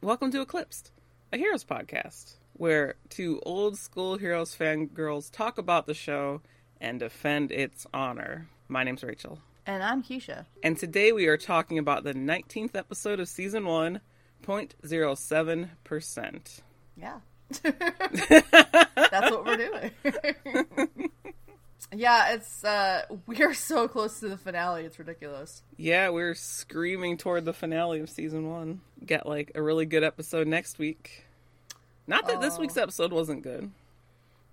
Welcome to Eclipsed, a Heroes podcast, where two old school Heroes fangirls talk about the show and defend its honor. My name's Rachel. And I'm Keisha. And today we are talking about the 19th episode of season 1, 0.07%. Yeah. That's what we're doing. yeah, it's uh we are so close to the finale, it's ridiculous. Yeah, we're screaming toward the finale of season 1. Get like a really good episode next week. Not that this Oh. week's episode wasn't good.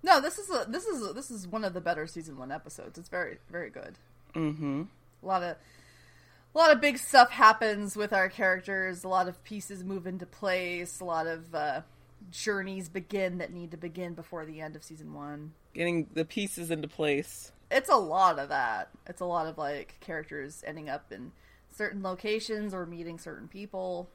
No, this is a this is a, this is one of the better season 1 episodes. It's very very good. Mhm. A lot of a lot of big stuff happens with our characters, a lot of pieces move into place, a lot of uh journeys begin that need to begin before the end of season 1. Getting the pieces into place. it's a lot of that. It's a lot of like characters ending up in certain locations or meeting certain people.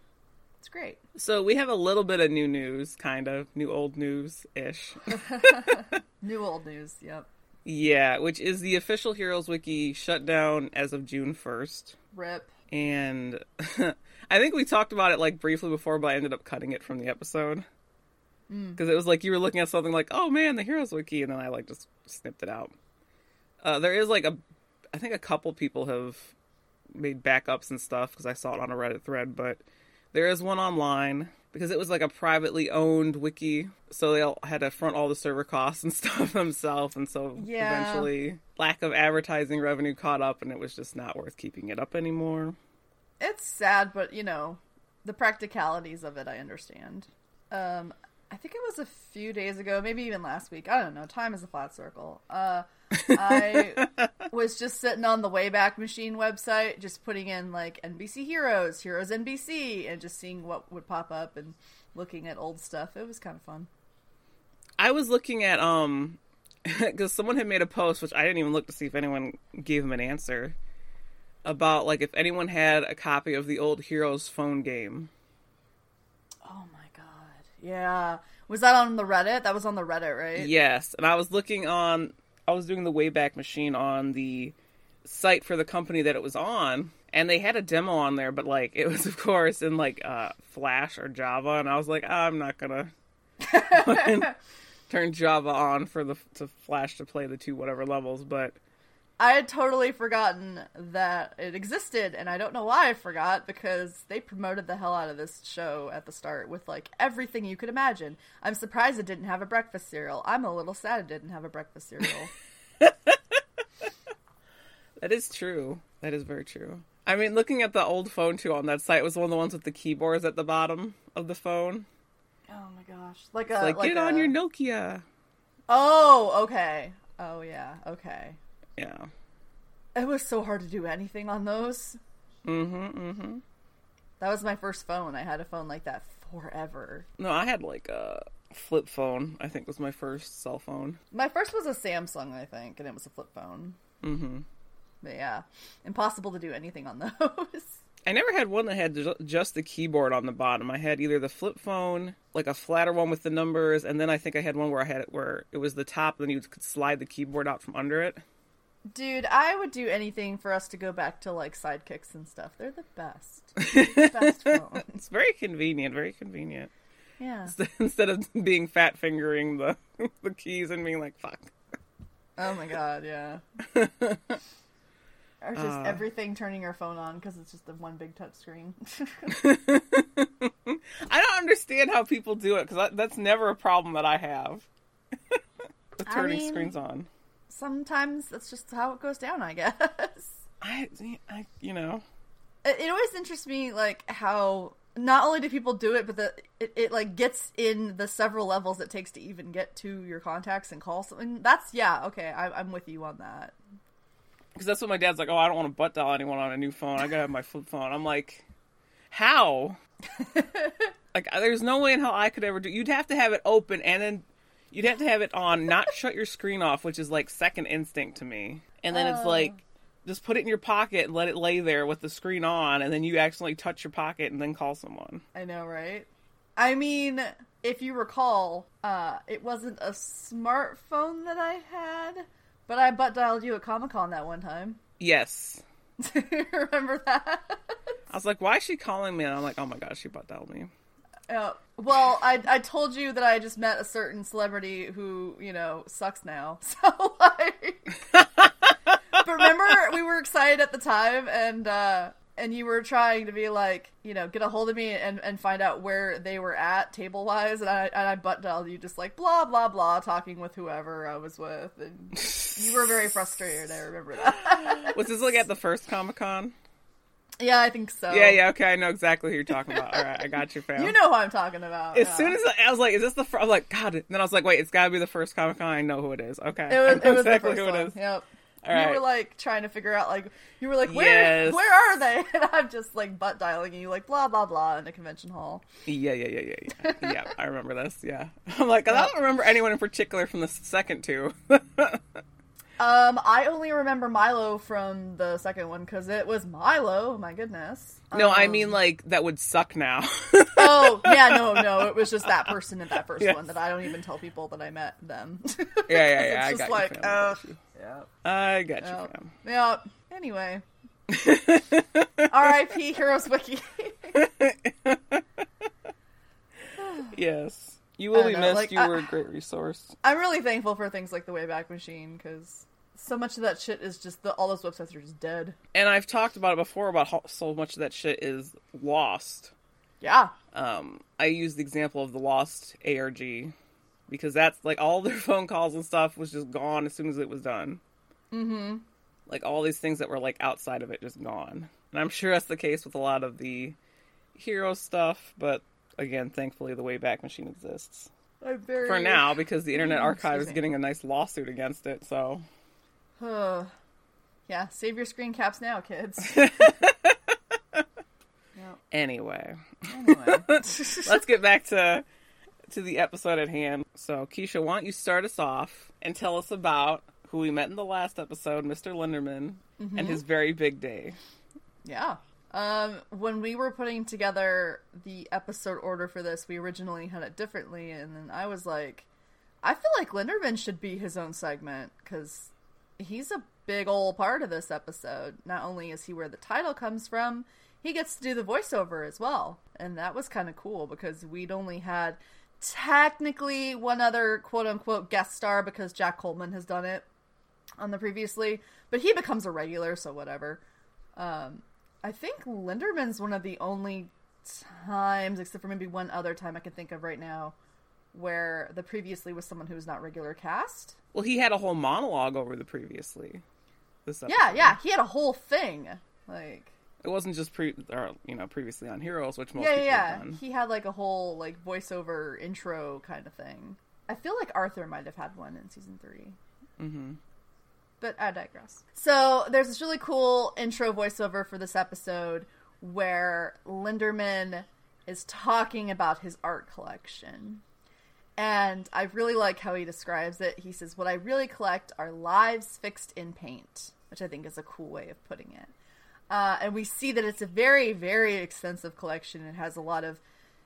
It's great. So we have a little bit of new news, kind of new old news ish. New old news. Yep. yeah, which is the official Heroes Wiki shut down as of June first, Rip. and I think we talked about it like briefly before, but I ended up cutting it from the episode because it was like you were looking at something like, "Oh man, the Heroes Wiki," and then I like just snipped it out. Uh, there is like a, I think a couple people have made backups and stuff because I saw it on a Reddit thread, but there is one online because it was like a privately owned wiki, so they all had to front all the server costs and stuff themselves, and so Yeah. eventually lack of advertising revenue caught up, and it was just not worth keeping it up anymore. It's sad, but you know, the practicalities of it, I understand. Um, I think it was a few days ago, maybe even last week. I don't know. Time is a flat circle. Uh, I was just sitting on the Wayback Machine website, just putting in like NBC Heroes, Heroes NBC, and just seeing what would pop up and looking at old stuff. It was kind of fun. I was looking at um because someone had made a post which I didn't even look to see if anyone gave him an answer about like if anyone had a copy of the old Heroes phone game. Oh. Yeah. Was that on the Reddit? That was on the Reddit, right? Yes, and I was looking on I was doing the Wayback Machine on the site for the company that it was on and they had a demo on there but like it was of course in like uh Flash or Java and I was like I'm not going to turn Java on for the to Flash to play the two whatever levels but I had totally forgotten that it existed, and I don't know why I forgot because they promoted the hell out of this show at the start with like everything you could imagine. I'm surprised it didn't have a breakfast cereal. I'm a little sad it didn't have a breakfast cereal. That is true. That is very true. I mean, looking at the old phone too on that site was one of the ones with the keyboards at the bottom of the phone. oh my gosh! Like a It's like, get a- on your Nokia. Oh, okay. Oh yeah, okay. Yeah. It was so hard to do anything on those. Mm-hmm. Mm-hmm. That was my first phone. I had a phone like that forever. No, I had like a flip phone. I think was my first cell phone. My first was a Samsung, I think, and it was a flip phone. Mm-hmm. But yeah, impossible to do anything on those. I never had one that had just the keyboard on the bottom. I had either the flip phone, like a flatter one with the numbers, and then I think I had one where I had it where it was the top, and then you could slide the keyboard out from under it. Dude, I would do anything for us to go back to like sidekicks and stuff. They're the best. best. It's very convenient. Very convenient. Yeah. Instead of being fat fingering the the keys and being like fuck. Oh my god, yeah. or just Uh. everything turning your phone on because it's just the one big touch screen. I don't understand how people do it because that's never a problem that I have. With I turning mean- screens on. Sometimes that's just how it goes down, I guess. I, I, you know, It, it always interests me, like how not only do people do it, but the it, it like gets in the several levels it takes to even get to your contacts and call something. That's yeah, okay, I, I'm with you on that. because that's what my dad's like. Oh, I don't want to butt dial anyone on a new phone. I gotta have my flip phone. I'm like, how? like, there's no way in hell I could ever do. You'd have to have it open and then you'd have to have it on, not shut your screen off, which is like second instinct to me. And then it's Oh. like. Just put it in your pocket and let it lay there with the screen on, and then you accidentally touch your pocket and then call someone. I know, right? I mean, if you recall, uh, it wasn't a smartphone that I had, but I butt dialed you at Comic Con that one time. Yes. Remember that? I was like, why is she calling me? And I'm like, oh my gosh, she butt dialed me. Uh, well, I I told you that I just met a certain celebrity who you know sucks now. So like, but remember we were excited at the time, and uh, and you were trying to be like, you know, get a hold of me and, and find out where they were at table wise, and I and I butt dialed you just like blah blah blah, talking with whoever I was with, and you were very frustrated. I remember that. Was this like at the first Comic Con? Yeah, I think so. Yeah, yeah, okay, I know exactly who you're talking about. All right, I got you, fam. You know who I'm talking about. As yeah. soon as I, I was like, "Is this the?" Fir-? I was like, "God!" And then I was like, "Wait, it's got to be the first Comic Con. I know who it is." Okay, It was, it was exactly the who it one. is. Yep. All you right. were like trying to figure out like you were like where Yes. where are they? And I'm just like butt dialing you like blah blah blah in a convention hall. Yeah, yeah, yeah, yeah, yeah. yeah, I remember this. Yeah, I'm like, I don't remember anyone in particular from the second two. Um, I only remember Milo from the second one because it was Milo. My goodness. no, I Um, mean like that would suck now. oh yeah, no, no, it was just that person in that first Yes. one that I don't even tell people that I met them. yeah, yeah, yeah. it's I just got like, you, uh, I got you, yeah, fam. yeah. Anyway, R.I.P. Heroes Wiki. Yes, you will be know, missed. like, you I- were a great resource. I'm really thankful for things like the Wayback Machine because so much of that shit is just the, all those websites are just dead. And I've talked about it before about how so much of that shit is lost. Yeah, Um, I use the example of the lost ARG because that's like all their phone calls and stuff was just gone as soon as it was done. Mm-hmm. Like all these things that were like outside of it just gone. And I'm sure that's the case with a lot of the hero stuff, but again, thankfully the Wayback Machine exists. Very For now, because the Internet Archive is getting a nice lawsuit against it, so Uh, yeah, save your screen caps now, kids. yeah. anyway. Anyway, let's get back to to the episode at hand. So, Keisha, why don't you start us off and tell us about who we met in the last episode, Mr. Linderman, and his very big day. yeah. Um, when we were putting together the episode order for this, we originally had it differently, and then I was like, I feel like Linderman should be his own segment because he's a big old part of this episode. Not only is he where the title comes from, he gets to do the voiceover as well. And that was kind of cool because we'd only had technically one other quote unquote guest star because Jack Coleman has done it on the previously, but he becomes a regular, so whatever. Um, I think Linderman's one of the only times, except for maybe one other time I can think of right now, where the previously was someone who was not regular cast. Well, he had a whole monologue over the previously. This Yeah, episode. yeah, he had a whole thing. Like, It wasn't just pre, or you know, previously on Heroes, which most yeah, people yeah, have done. He had like a whole like voiceover intro kind of thing. I feel like Arthur might have had one in season 3 hmm but I digress. So there's this really cool intro voiceover for this episode where Linderman is talking about his art collection. And I really like how he describes it. He says, What I really collect are lives fixed in paint, which I think is a cool way of putting it. Uh, and we see that it's a very, very extensive collection. It has a lot of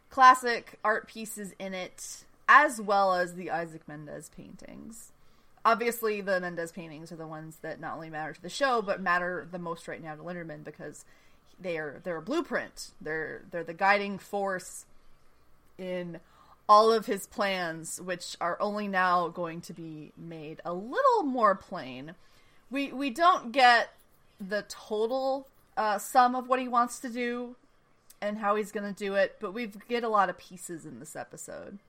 classic art pieces in it, as well as the Isaac Mendez paintings obviously the Mendez paintings are the ones that not only matter to the show but matter the most right now to Linderman because they are they're a blueprint. They're they're the guiding force in all of his plans, which are only now going to be made a little more plain. We we don't get the total uh, sum of what he wants to do and how he's going to do it, but we get a lot of pieces in this episode.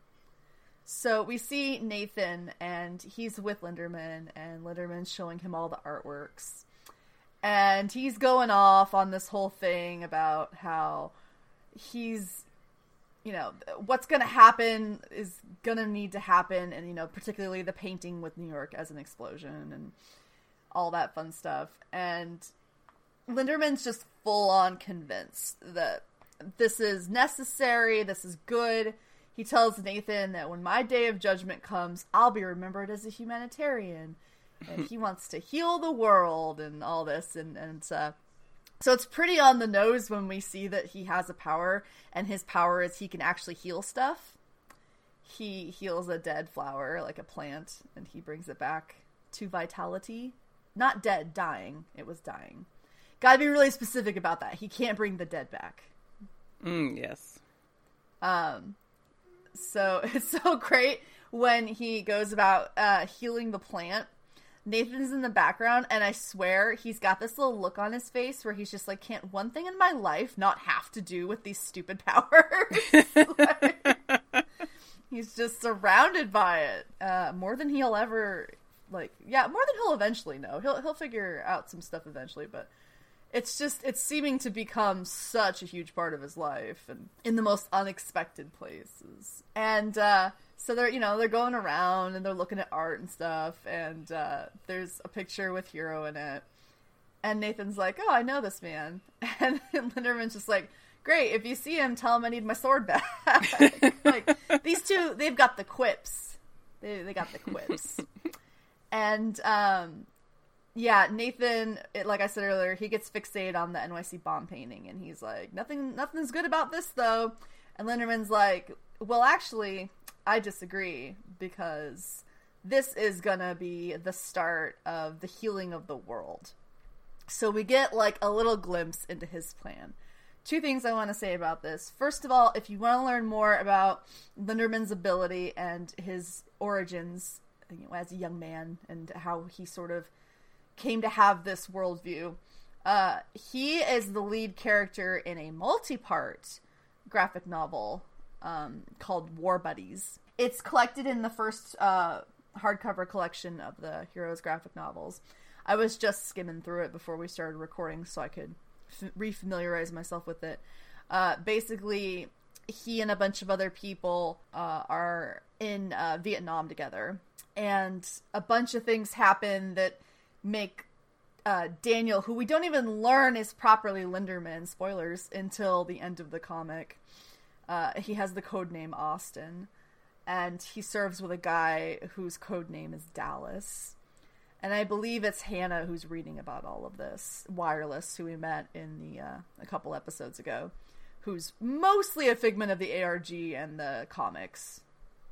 So we see Nathan, and he's with Linderman, and Linderman's showing him all the artworks. And he's going off on this whole thing about how he's, you know, what's going to happen is going to need to happen, and, you know, particularly the painting with New York as an explosion and all that fun stuff. And Linderman's just full on convinced that this is necessary, this is good. He tells Nathan that when my day of judgment comes, I'll be remembered as a humanitarian. And he wants to heal the world and all this. And, and uh, so it's pretty on the nose when we see that he has a power, and his power is he can actually heal stuff. He heals a dead flower, like a plant, and he brings it back to vitality. Not dead, dying. It was dying. Gotta be really specific about that. He can't bring the dead back. Mm, yes. Um, so it's so great when he goes about uh, healing the plant. Nathan's in the background, and I swear he's got this little look on his face where he's just like, "Can't one thing in my life not have to do with these stupid powers?" like, he's just surrounded by it uh, more than he'll ever like. Yeah, more than he'll eventually know. He'll he'll figure out some stuff eventually, but it's just it's seeming to become such a huge part of his life and in the most unexpected places and uh so they're you know they're going around and they're looking at art and stuff and uh there's a picture with Hiro in it. And nathan's like oh i know this man. And linderman's just like great if you see him tell him i need my sword back. Like these two they've got the quips. They, they got the quips. And um yeah, Nathan, it, like I said earlier, he gets fixated on the NYC bomb painting, and he's like, "Nothing, nothing's good about this, though." And Linderman's like, "Well, actually, I disagree because this is gonna be the start of the healing of the world." So we get like a little glimpse into his plan. Two things I want to say about this. First of all, if you want to learn more about Linderman's ability and his origins you know, as a young man and how he sort of came to have this worldview. Uh, he is the lead character in a multi-part graphic novel um, called War Buddies. It's collected in the first uh, hardcover collection of the Heroes graphic novels. I was just skimming through it before we started recording, so I could f- refamiliarize myself with it. Uh, basically, he and a bunch of other people uh, are in uh, Vietnam together, and a bunch of things happen that make uh, Daniel, who we don't even learn is properly Linderman, spoilers, until the end of the comic. Uh, he has the code name Austin, and he serves with a guy whose code name is Dallas. And I believe it's Hana who's reading about all of this. Wireless, who we met in the uh, a couple episodes ago, who's mostly a figment of the ARG and the comics.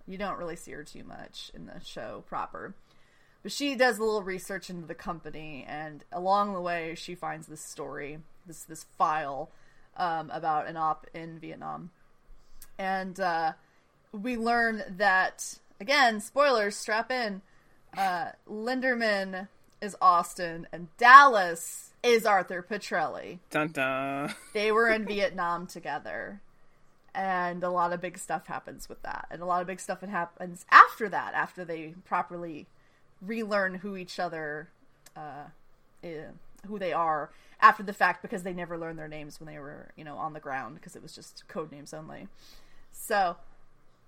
You don't really see her too much in the show proper. But she does a little research into the company, and along the way, she finds this story, this this file um, about an op in Vietnam, and uh, we learn that again, spoilers, strap in. Uh, Linderman is Austin, and Dallas is Arthur Petrelli. Dun dun. They were in Vietnam together, and a lot of big stuff happens with that, and a lot of big stuff happens after that, after they properly relearn who each other, uh, is, who they are after the fact because they never learned their names when they were, you know, on the ground because it was just code names only. So,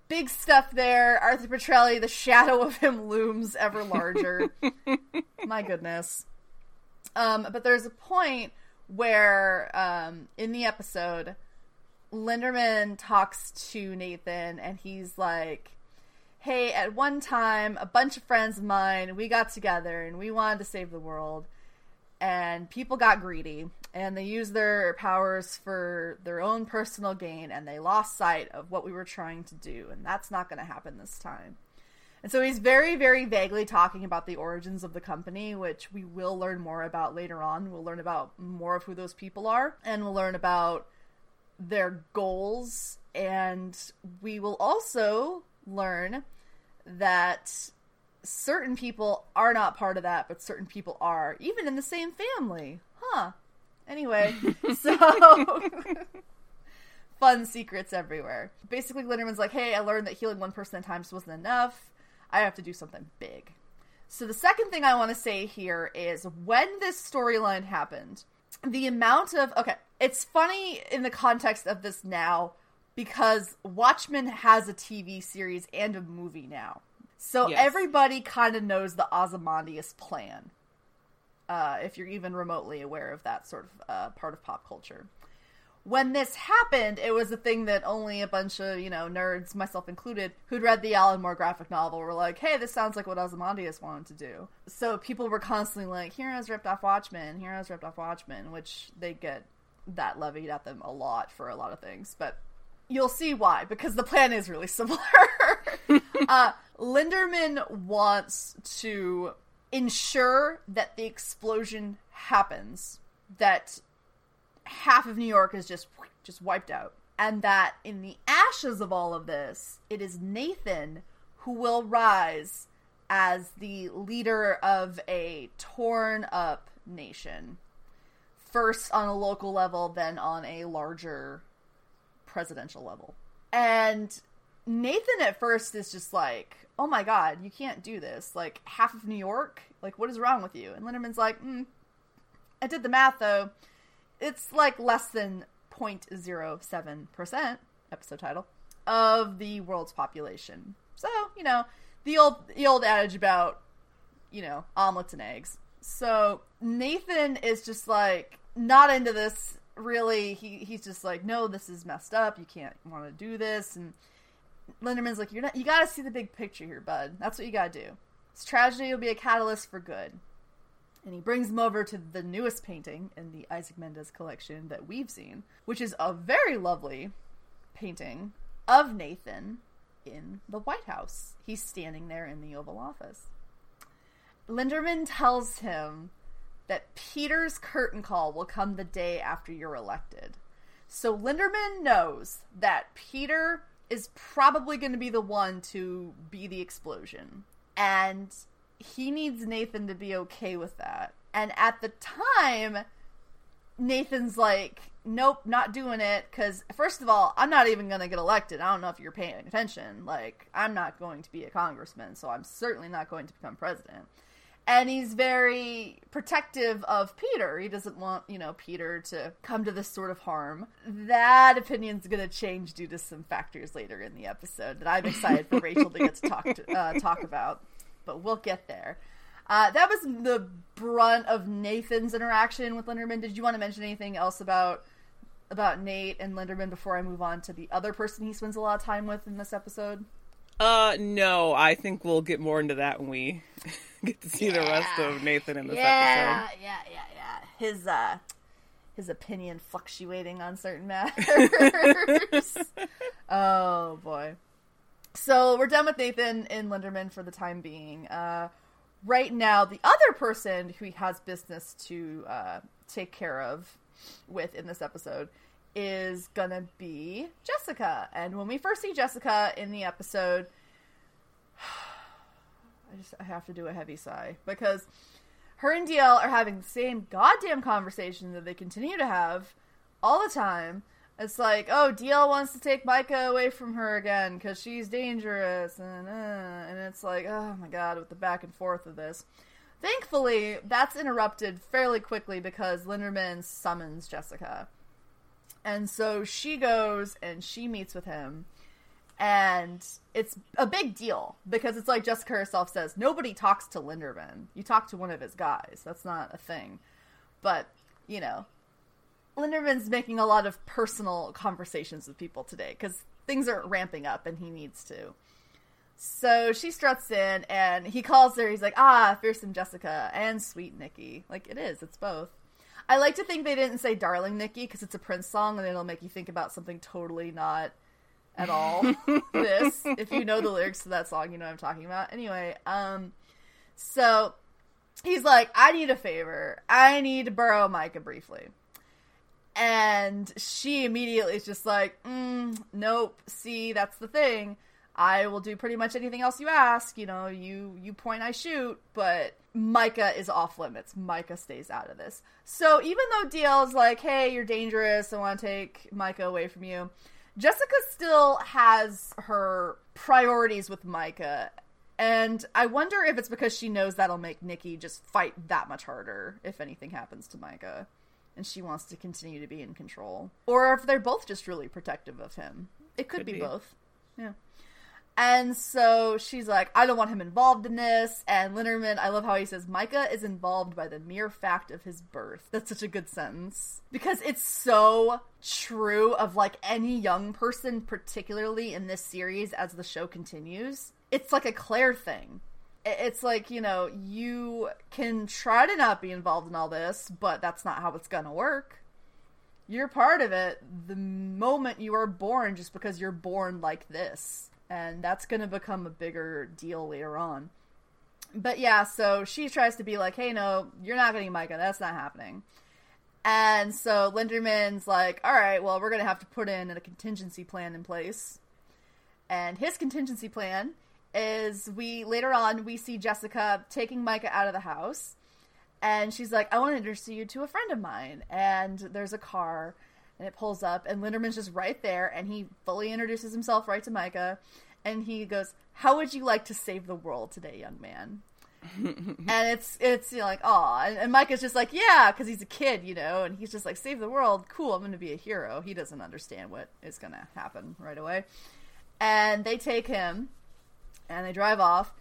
big stuff there. Arthur Petrelli, the shadow of him looms ever larger. My goodness. Um, but there's a point where um, in the episode, Linderman talks to Nathan and he's like, hey, at one time, a bunch of friends of mine, we got together and we wanted to save the world. And people got greedy and they used their powers for their own personal gain and they lost sight of what we were trying to do. And that's not going to happen this time. And so he's very, very vaguely talking about the origins of the company, which we will learn more about later on. We'll learn about more of who those people are, and we'll learn about their goals. And we will also learn that certain people are not part of that, but certain people are, even in the same family. Huh. Anyway, so fun secrets everywhere. Basically, Linderman's like, hey, I learned that healing one person at times wasn't enough. I have to do something big. So, the second thing I want to say here is when this storyline happened, the amount of. Okay, it's funny in the context of this now because Watchmen has a TV series and a movie now. So yes. everybody kind of knows the Ozymandias plan. Uh, if you're even remotely aware of that sort of uh, part of pop culture. When this happened, it was a thing that only a bunch of, you know, nerds, myself included, who'd read the Alan Moore graphic novel were like, hey, this sounds like what Ozymandias wanted to do. So people were constantly like, Heroes ripped off Watchmen, Heroes ripped off Watchmen, which they get that levied at them a lot for a lot of things. But you'll see why because the plan is really similar. uh, Linderman wants to ensure that the explosion happens, that half of New York is just just wiped out, and that in the ashes of all of this, it is Nathan who will rise as the leader of a torn up nation. First on a local level, then on a larger presidential level. And Nathan at first is just like, oh my god, you can't do this. Like, half of New York? Like, what is wrong with you? And Linderman's like, mm. I did the math though. It's like less than 0.07%, episode title, of the world's population. So, you know, the old the old adage about, you know, omelets and eggs. So Nathan is just like not into this really. He he's just like, no, this is messed up. You can't want to do this. And Linderman's like, you're not. You got to see the big picture here, bud. That's what you got to do. This tragedy will be a catalyst for good. And he brings him over to the newest painting in the Isaac Mendez collection that we've seen, which is a very lovely painting of Nathan in the White House. He's standing there in the Oval Office. Linderman tells him that Peter's curtain call will come the day after you're elected. So Linderman knows that Peter is probably going to be the one to be the explosion. And he needs Nathan to be okay with that. And at the time, Nathan's like, nope, not doing it. Because, first of all, I'm not even going to get elected. I don't know if you're paying attention. Like, I'm not going to be a congressman, so I'm certainly not going to become president. And he's very protective of Peter. He doesn't want, you know, Peter to come to this sort of harm. That opinion's going to change due to some factors later in the episode that I'm excited for Rachel to get to talk to, uh, talk about. But we'll get there. Uh, that was the brunt of Nathan's interaction with Linderman. Did you want to mention anything else about about Nate and Linderman before I move on to the other person he spends a lot of time with in this episode? Uh, no. I think we'll get more into that when we get to see yeah. the rest of Nathan in this yeah, episode. Yeah, yeah, yeah, His uh, his opinion fluctuating on certain matters. oh boy. So we're done with Nathan and Linderman for the time being. Uh, right now, the other person who has business to uh, take care of with in this episode is gonna be Jessica. And when we first see Jessica in the episode, I just I have to do a heavy sigh because her and DL are having the same goddamn conversation that they continue to have all the time. It's like, oh, DL wants to take Micah away from her again because she's dangerous, and uh, and it's like, oh my god, with the back and forth of this. Thankfully, that's interrupted fairly quickly because Linderman summons Jessica. And so she goes and she meets with him. And it's a big deal because it's like Jessica herself says nobody talks to Linderman. You talk to one of his guys. That's not a thing. But, you know, Linderman's making a lot of personal conversations with people today because things are ramping up and he needs to. So she struts in and he calls her. He's like, ah, fearsome Jessica and sweet Nikki. Like, it is, it's both. I like to think they didn't say darling Nikki because it's a Prince song and it'll make you think about something totally not at all this. If you know the lyrics to that song, you know what I'm talking about. Anyway, um, so he's like, I need a favor. I need to borrow Micah briefly. And she immediately is just like, mm, nope, see, that's the thing. I will do pretty much anything else you ask. You know, you you point, I shoot. But Micah is off limits. Micah stays out of this. So even though DL is like, "Hey, you're dangerous. I want to take Micah away from you," Jessica still has her priorities with Micah. And I wonder if it's because she knows that'll make Nikki just fight that much harder if anything happens to Micah. And she wants to continue to be in control. Or if they're both just really protective of him. It could, could be, be both. Yeah. And so she's like, I don't want him involved in this. And Linderman, I love how he says, Micah is involved by the mere fact of his birth. That's such a good sentence. Because it's so true of like any young person, particularly in this series as the show continues. It's like a Claire thing. It's like, you know, you can try to not be involved in all this, but that's not how it's gonna work. You're part of it the moment you are born just because you're born like this and that's going to become a bigger deal later on. But yeah, so she tries to be like, "Hey, no, you're not getting Micah. That's not happening." And so Linderman's like, all right, well, we're going to have to put in a contingency plan in place. And his contingency plan is we later on we see Jessica taking Micah out of the house and she's like, I want to introduce you to a friend of mine. And there's a car and it pulls up and Linderman's just right there and he fully introduces himself right to Micah and he goes, How would you like to save the world today, young man? and it's it's you know, like oh and, and Micah's just like yeah because he's a kid you know and he's just like save the world cool I'm gonna be a hero he doesn't understand what is gonna happen right away. And they take him and they drive off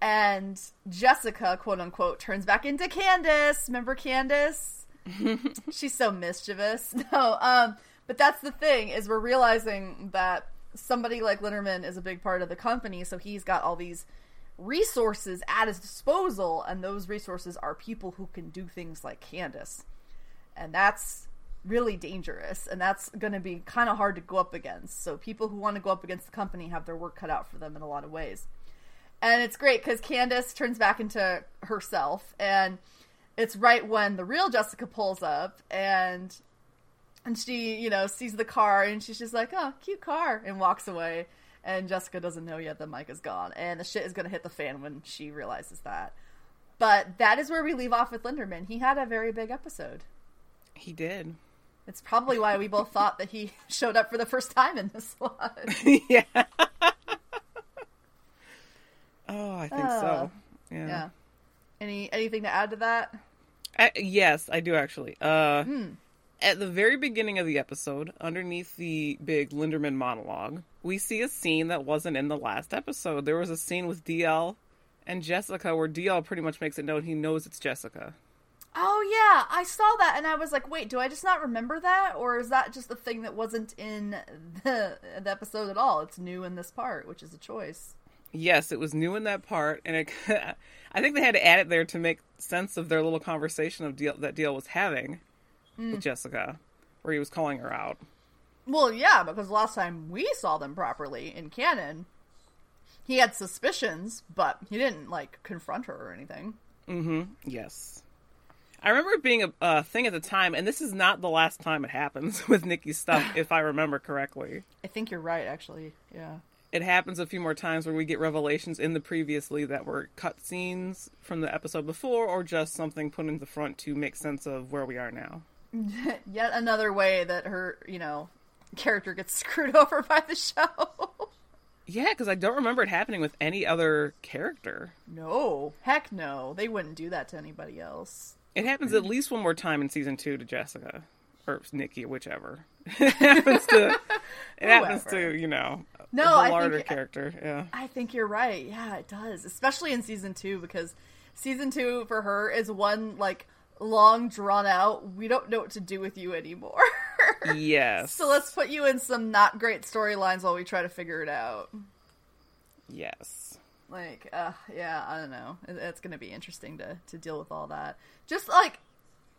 and Jessica quote unquote turns back into Candice. Remember Candice she's so mischievous no um but that's the thing is we're realizing that somebody like Linderman is a big part of the company so he's got all these resources at his disposal, and those resources are people who can do things like Candice. And that's really dangerous, and that's going to be kind of hard to go up against. So, people who want to go up against the company have their work cut out for them in a lot of ways. And it's great because Candice turns back into herself, and it's right when the real Jessica pulls up, and and she, you know, sees the car, and she's just like, "Oh, cute car," and walks away and Jessica doesn't know yet that Mike is gone, and the shit is gonna hit the fan when she realizes that. But that is where we leave off with Linderman. He had a very big episode. He did. It's probably why we both thought that he showed up for the first time in this one. yeah. oh, I think uh, so. Yeah. yeah. Any anything to add to that? Yes, I do actually. Uh, hmm at the very beginning of the episode, underneath the big Linderman monologue, we see a scene that wasn't in the last episode. There was a scene with DL and Jessica where DL pretty much makes it known he knows it's Jessica. Oh yeah, I saw that and I was like, wait, do I just not remember that, or is that just the thing that wasn't in the, the episode at all? It's new in this part, which is a choice. Yes, it was new in that part, and it, I think they had to add it there to make sense of their little conversation of DL, that Deal was having mm. with Jessica, where he was calling her out. Well, yeah, because last time we saw them properly in canon, he had suspicions, but he didn't like confront her or anything. Mm-hmm. Yes. I remember it being a, a, thing at the time, and this is not the last time it happens with Nikki's stuff, if I remember correctly. I think you're right, actually. Yeah. It happens a few more times where we get revelations in the previously that were cut scenes from the episode before, or just something put in the front to make sense of where we are now. Yet another way that her, you know, character gets screwed over by the show. yeah, because I don't remember it happening with any other character. No, heck no, they wouldn't do that to anybody else. It happens at least one more time in season two to Jessica or Nikki, whichever. it happens to. it happens to you know. No, the larger character. Yeah, I think you're right. Yeah, it does, especially in season two because season two for her is one like long drawn out we don't know what to do with you anymore. Yes. So let's put you in some not great storylines while we try to figure it out. Yes. Like uh yeah i don't know. It's gonna be interesting to to deal with all that. Just like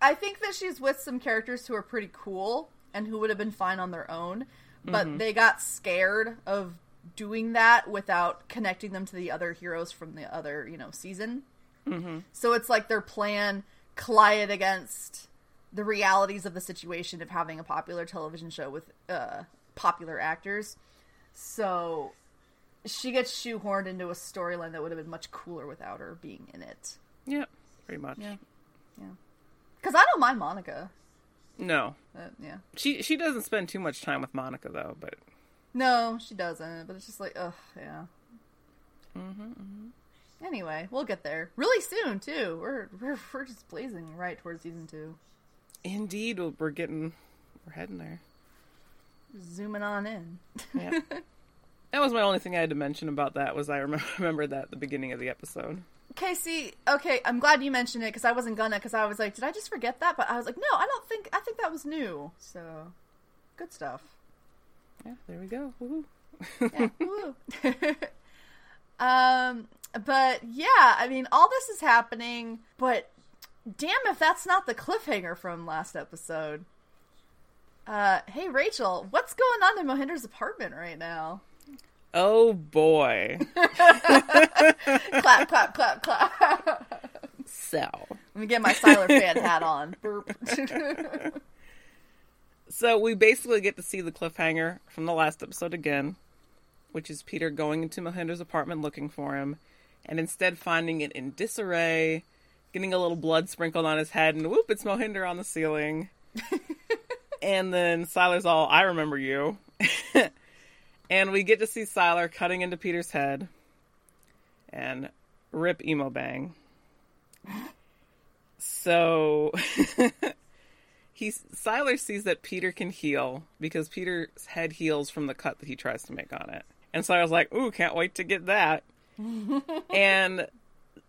i think that she's with some characters who are pretty cool and who would have been fine on their own but mm-hmm. they got scared of doing that without connecting them to the other heroes from the other you know season mm-hmm. so it's like their plan collide against the realities of the situation of having a popular television show with uh, popular actors. So she gets shoehorned into a storyline that would have been much cooler without her being in it. Yeah, pretty much. Yeah, yeah. Because I don't mind Monica. No. Uh, yeah. She she doesn't spend too much time with Monica though, but. No, she doesn't. But it's just like, ugh, yeah. Mm-hmm. mm-hmm. Anyway, we'll get there really soon too. We're we're we're just blazing right towards season two. Indeed, we're getting we're heading there. Zooming on in. yeah. That was my only thing I had to mention about that. Was I remember remembered that at the beginning of the episode. Casey, okay, I'm glad you mentioned it because I wasn't gonna because I was like, did I just forget that? But I was like, no, I don't think I think that was new. So, good stuff. Yeah, there we go. Woohoo! yeah, woo. um, but yeah, I mean, all this is happening, but damn if that's not the cliffhanger from last episode. Uh, hey Rachel, what's going on in Mohinder's apartment right now? Oh boy. clap, clap, clap, clap. So, Let me get my Sylar fan hat on. Burp. So we basically get to see the cliffhanger from the last episode again, which is Peter going into Mohinder's apartment looking for him, and instead finding it in disarray, getting a little blood sprinkled on his head, and whoop, it's Mohinder on the ceiling. and then Sylar's all, I remember you. And we get to see Sylar cutting into Peter's head, and rip emo bang. So he Sylar sees that Peter can heal because Peter's head heals from the cut that he tries to make on it. And Sylar's like, "Ooh, can't wait to get that." and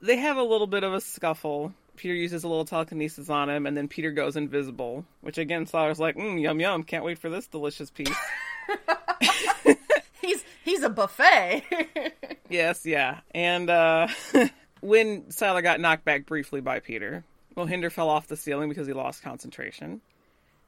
they have a little bit of a scuffle. Peter uses a little telekinesis on him, and then Peter goes invisible. Which again, Sylar's like, mm, "Yum yum! Can't wait for this delicious piece." he's a buffet. yes, yeah. And uh, when Sylar got knocked back briefly by Peter, Mohinder fell off the ceiling because he lost concentration.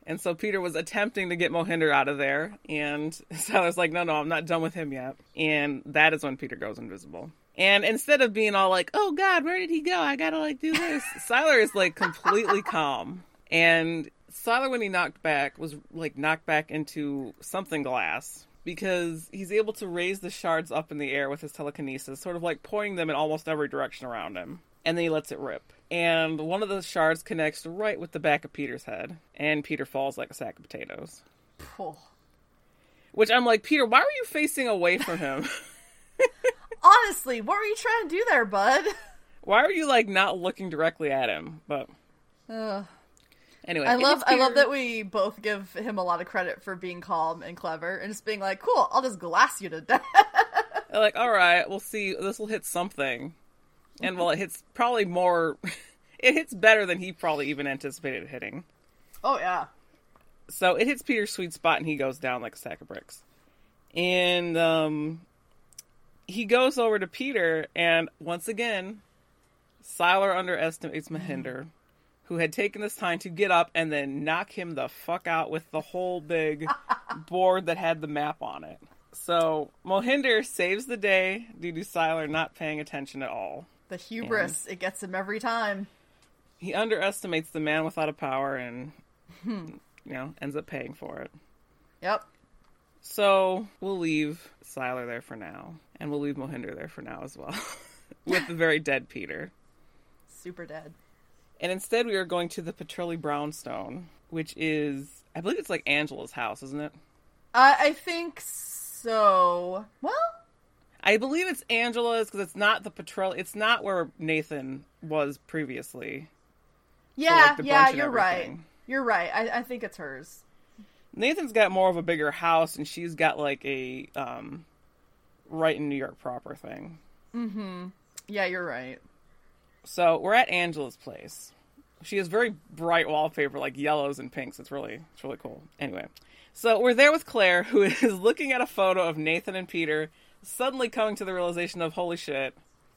And so Peter was attempting to get Mohinder out of there, and Sylar's like, no, no, I'm not done with him yet. And that is when Peter goes invisible. And instead of being all like, oh God, where did he go? I gotta like do this, Sylar is like completely calm. And Sylar, when he knocked back, was like knocked back into something glass because he's able to raise the shards up in the air with his telekinesis, sort of like pointing them in almost every direction around him. And then he lets it rip and one of the shards connects right with the back of Peter's head, and Peter falls like a sack of potatoes. Oh. Which I'm like, Peter, why were you facing away from him? Honestly, what were you trying to do there, bud? Why are you like not looking directly at him? But uh, anyway, I love I love that we both give him a lot of credit for being calm and clever and just being like, "Cool, I'll just glass you to death." like, all right, we'll see. This will hit something and well, it hits probably more. it hits better than he probably even anticipated hitting. Oh yeah. So it hits Peter's sweet spot, and he goes down like a sack of bricks. And um, he goes over to Peter, and once again, Sylar underestimates Mohinder, who had taken this time to get up and then knock him the fuck out with the whole big board that had the map on it. So Mohinder saves the day due to Sylar not paying attention at all. The hubris, and it gets him every time. He underestimates the man without a power and, hmm. you know, ends up paying for it. Yep. So we'll leave Sylar there for now, and we'll leave Mohinder there for now as well, with the very dead Peter. Super dead. And instead, we are going to the Petrelli Brownstone, which is, I believe it's like Angela's house, isn't it? Uh, I think so. Well, I believe it's Angela's because it's not the patrol. It's not where Nathan was previously. Yeah, like yeah, you're right. You're right. I, I think it's hers. Nathan's got more of a bigger house, and she's got like a um, right in New York proper thing. Mm-hmm. Yeah, you're right. So we're at Angela's place. She has very bright wallpaper, like yellows and pinks. It's really, it's really cool. Anyway, so we're there with Claire, who is looking at a photo of Nathan and Peter suddenly coming to the realization of holy shit,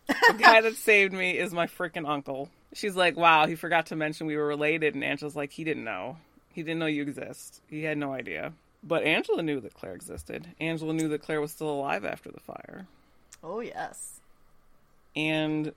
the guy that saved me is my freaking uncle. She's like, wow, he forgot to mention we were related, and Angela's like, he didn't know. He didn't know you exist. He had no idea. But Angela knew that Claire existed. Angela knew that Claire was still alive after the fire. Oh, yes. And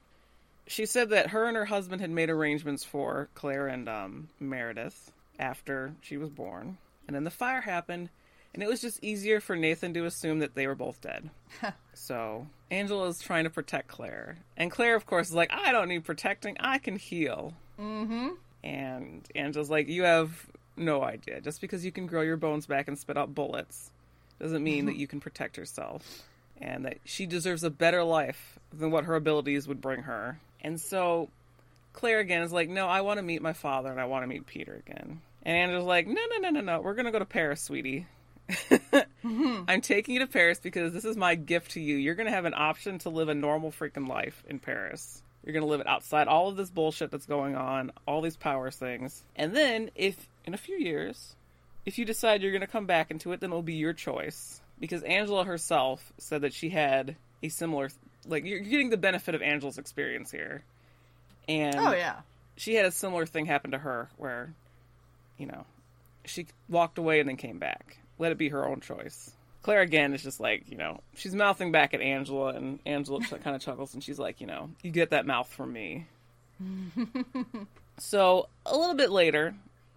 she said that her and her husband had made arrangements for Claire and um, Meredith after she was born. And then the fire happened, and it was just easier for Nathan to assume that they were both dead. so Angela is trying to protect Claire, and Claire, of course, is like, "I don't need protecting. I can heal." Mm-hmm. And Angela's like, "You have no idea. Just because you can grow your bones back and spit out bullets doesn't mean that you can protect yourself." And that she deserves a better life than what her abilities would bring her. And so Claire again is like, No, I want to meet my father and I want to meet Peter again. And Angela's like, No, no, no, no, no. We're going to go to Paris, sweetie. mm-hmm. I'm taking you to Paris because this is my gift to you. You're going to have an option to live a normal freaking life in Paris. You're going to live it outside all of this bullshit that's going on, all these powers things. And then, if in a few years, if you decide you're going to come back into it, then it'll be your choice. Because Angela herself said that she had a similar, like, you're getting the benefit of Angela's experience here. And oh, yeah. She had a similar thing happen to her where, you know, she walked away and then came back let it be her own choice. Claire again is just like, you know, she's mouthing back at Angela, and Angela kind of chuckles, and she's like, you know, you get that mouth from me. so a little bit later,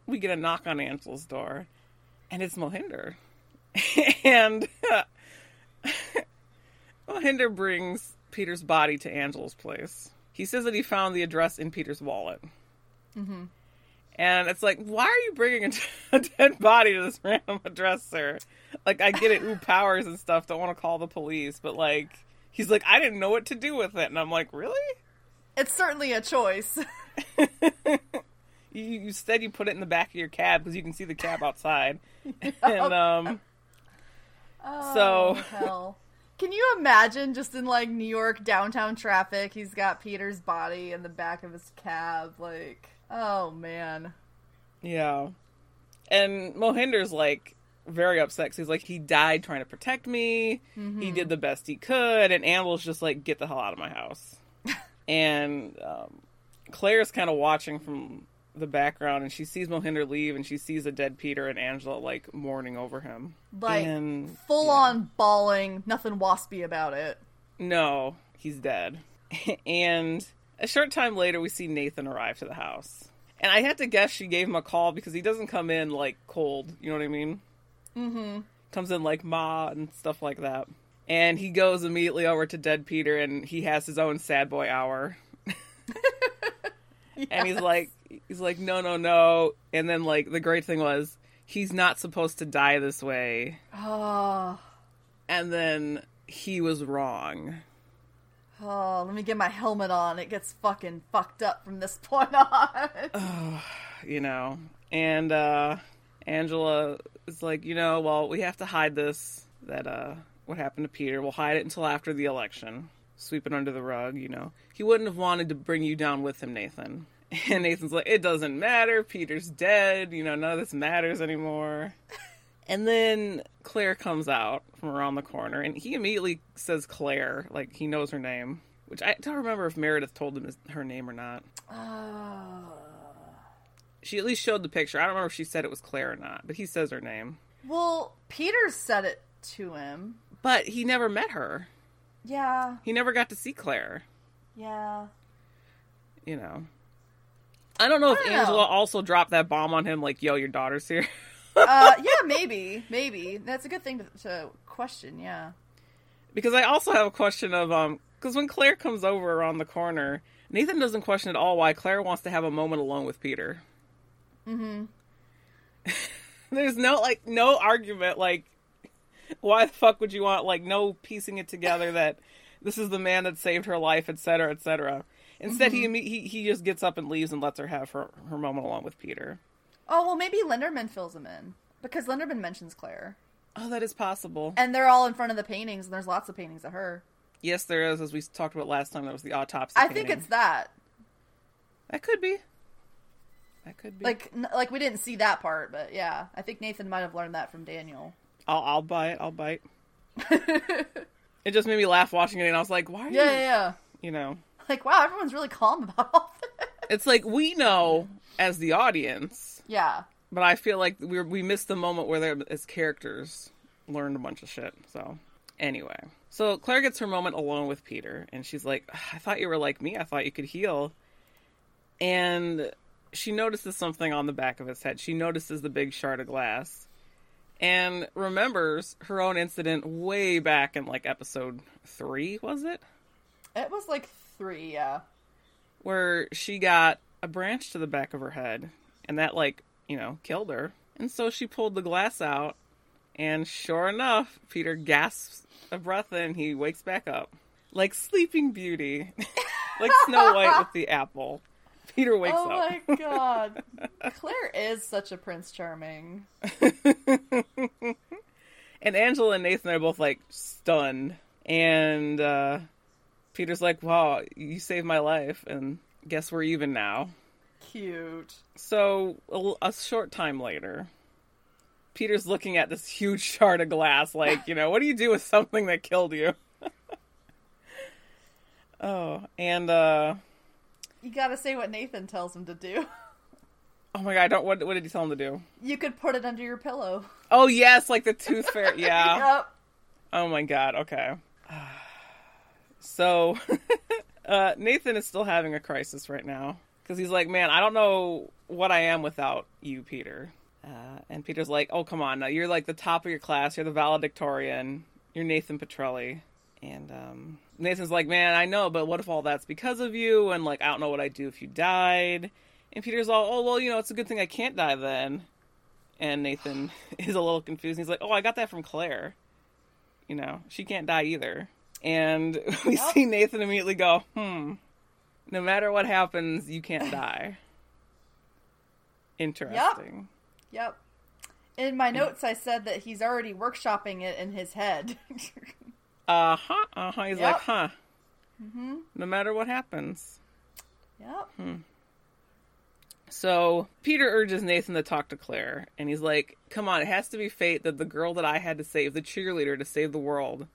we get a knock on Angela's door, and it's Mohinder. and Mohinder brings Peter's body to Angela's place. He says that he found the address in Peter's wallet. Mm-hmm. And it's like, why are you bringing a, a dead body to this random address, sir? Like, I get it, ooh, powers and stuff, don't want to call the police, but like, he's like, I didn't know what to do with it. And I'm like, really? It's certainly a choice. you, you said you put it in the back of your cab because you can see the cab outside. and, um, Oh, So- hell. Can you imagine just in like New York downtown traffic, he's got Peter's body in the back of his cab? Like, oh man. Yeah. And Mohinder's like very upset he's like, he died trying to protect me. He did the best he could. And Amble's just like, get the hell out of my house. and um, Claire's kind of watching from the background and she sees Mohinder leave and she sees a dead Peter and Angela like mourning over him. Like And- full yeah. on bawling, nothing waspy about it. No, he's dead. and a short time later, we see Nathan arrive to the house. And I had to guess she gave him a call because he doesn't come in like cold. You know what I mean? Mm-hmm. Comes in like ma and stuff like that. And he goes immediately over to Dead Peter and he has his own sad boy hour. And he's like, he's like, no, no, no. And then like the great thing was he's not supposed to die this way. Oh, And then he was wrong. oh, let me get my helmet on. It gets fucking fucked up from this point on. oh, you know. And uh Angela is like, you know, well, we have to hide this that uh what happened to Peter. We'll hide it until after the election. Sweep it under the rug, you know. He wouldn't have wanted to bring you down with him, Nathan. And Nathan's like, it doesn't matter. Peter's dead. You know, none of this matters anymore. And then Claire comes out from around the corner, and he immediately says Claire, like he knows her name. Which I don't remember if Meredith told him her name or not. oh. She at least showed the picture. I don't remember if she said it was Claire or not, but he says her name. Well, Peter said it to him. But he never met her. Yeah, He never got to see Claire, yeah. you know. I don't know if don't know. Angela also dropped that bomb on him, like, yo, your daughter's here. uh, yeah, maybe, maybe. That's a good thing to, to question. Yeah. because I also have a question of, um, because when Claire comes over around the corner, Nathan doesn't question at all why Claire wants to have a moment alone with Peter. Mm-hmm. There's no, like, no argument, like, why the fuck would you want, like, no piecing it together that this is the man that saved her life, etc., etc. Instead, he, mm-hmm. he he just gets up and leaves and lets her have her, her moment along with Peter. Oh well, maybe Linderman fills him in because Linderman mentions Claire, Oh, that is possible. and they're all in front of the paintings, and there's lots of paintings of her. Yes, there is, as we talked about last time. That was the autopsy. I think it's that. that could be. That could be. Like, n- like we didn't see that part, but yeah, I think Nathan might have learned that from Daniel. I'll I'll buy it. I'll bite. It just made me laugh watching it, and I was like, "Why are Yeah, you?" yeah, yeah. You know, Like, wow, everyone's really calm about all this. it's like we know as the audience, yeah. but I feel like we we missed the moment where they as characters learned a bunch of shit. So anyway, so Claire gets her moment alone with Peter, and she's like, "I thought you were like me. I thought you could heal." And she notices something on the back of his head. She notices the big shard of glass. And remembers her own incident way back in like episode three, was it? It was like three, yeah. where she got a branch to the back of her head and that like you know killed her and so she pulled the glass out and sure enough peter gasps a breath in he wakes back up like sleeping beauty like snow white with the apple peter wakes oh up Oh my god. Claire is such a Prince Charming. and angela and nathan are both like stunned and uh peter's like wow you saved my life and guess we're even now Cute. So, a, a short time later, Peter's looking at this huge shard of glass, like, you know, what do you do with something that killed you? oh, and, uh, You gotta say what Nathan tells him to do. oh my god, I don't, what, what did he tell him to do? You could put it under your pillow. Oh, yes, like the tooth fairy. Yeah. Yep. Oh my god, okay. So, uh, Nathan is still having a crisis right now because he's like, man, I don't know what I am without you, Peter. Uh, and Peter's like, oh, come on, now you're like the top of your class. You're the valedictorian. You're Nathan Petrelli. And um, Nathan's like, man, I know, but what if all that's because of you? And like, I don't know what I'd do if you died. And Peter's all, oh, well, you know, it's a good thing I can't die then. And Nathan is a little confused. He's like, oh, I got that from Claire. You know, she can't die either. And we Yep. see Nathan immediately go, hmm, no matter what happens, you can't die. Interesting. Yep. In my notes, I said that he's already workshopping it in his head. Uh huh. Uh huh. He's Yep. like, huh. Mm-hmm. No matter what happens. Yep. So Peter urges Nathan to talk to Claire, and he's like, "Come on, it has to be fate that the girl that I had to save, the cheerleader to save the world,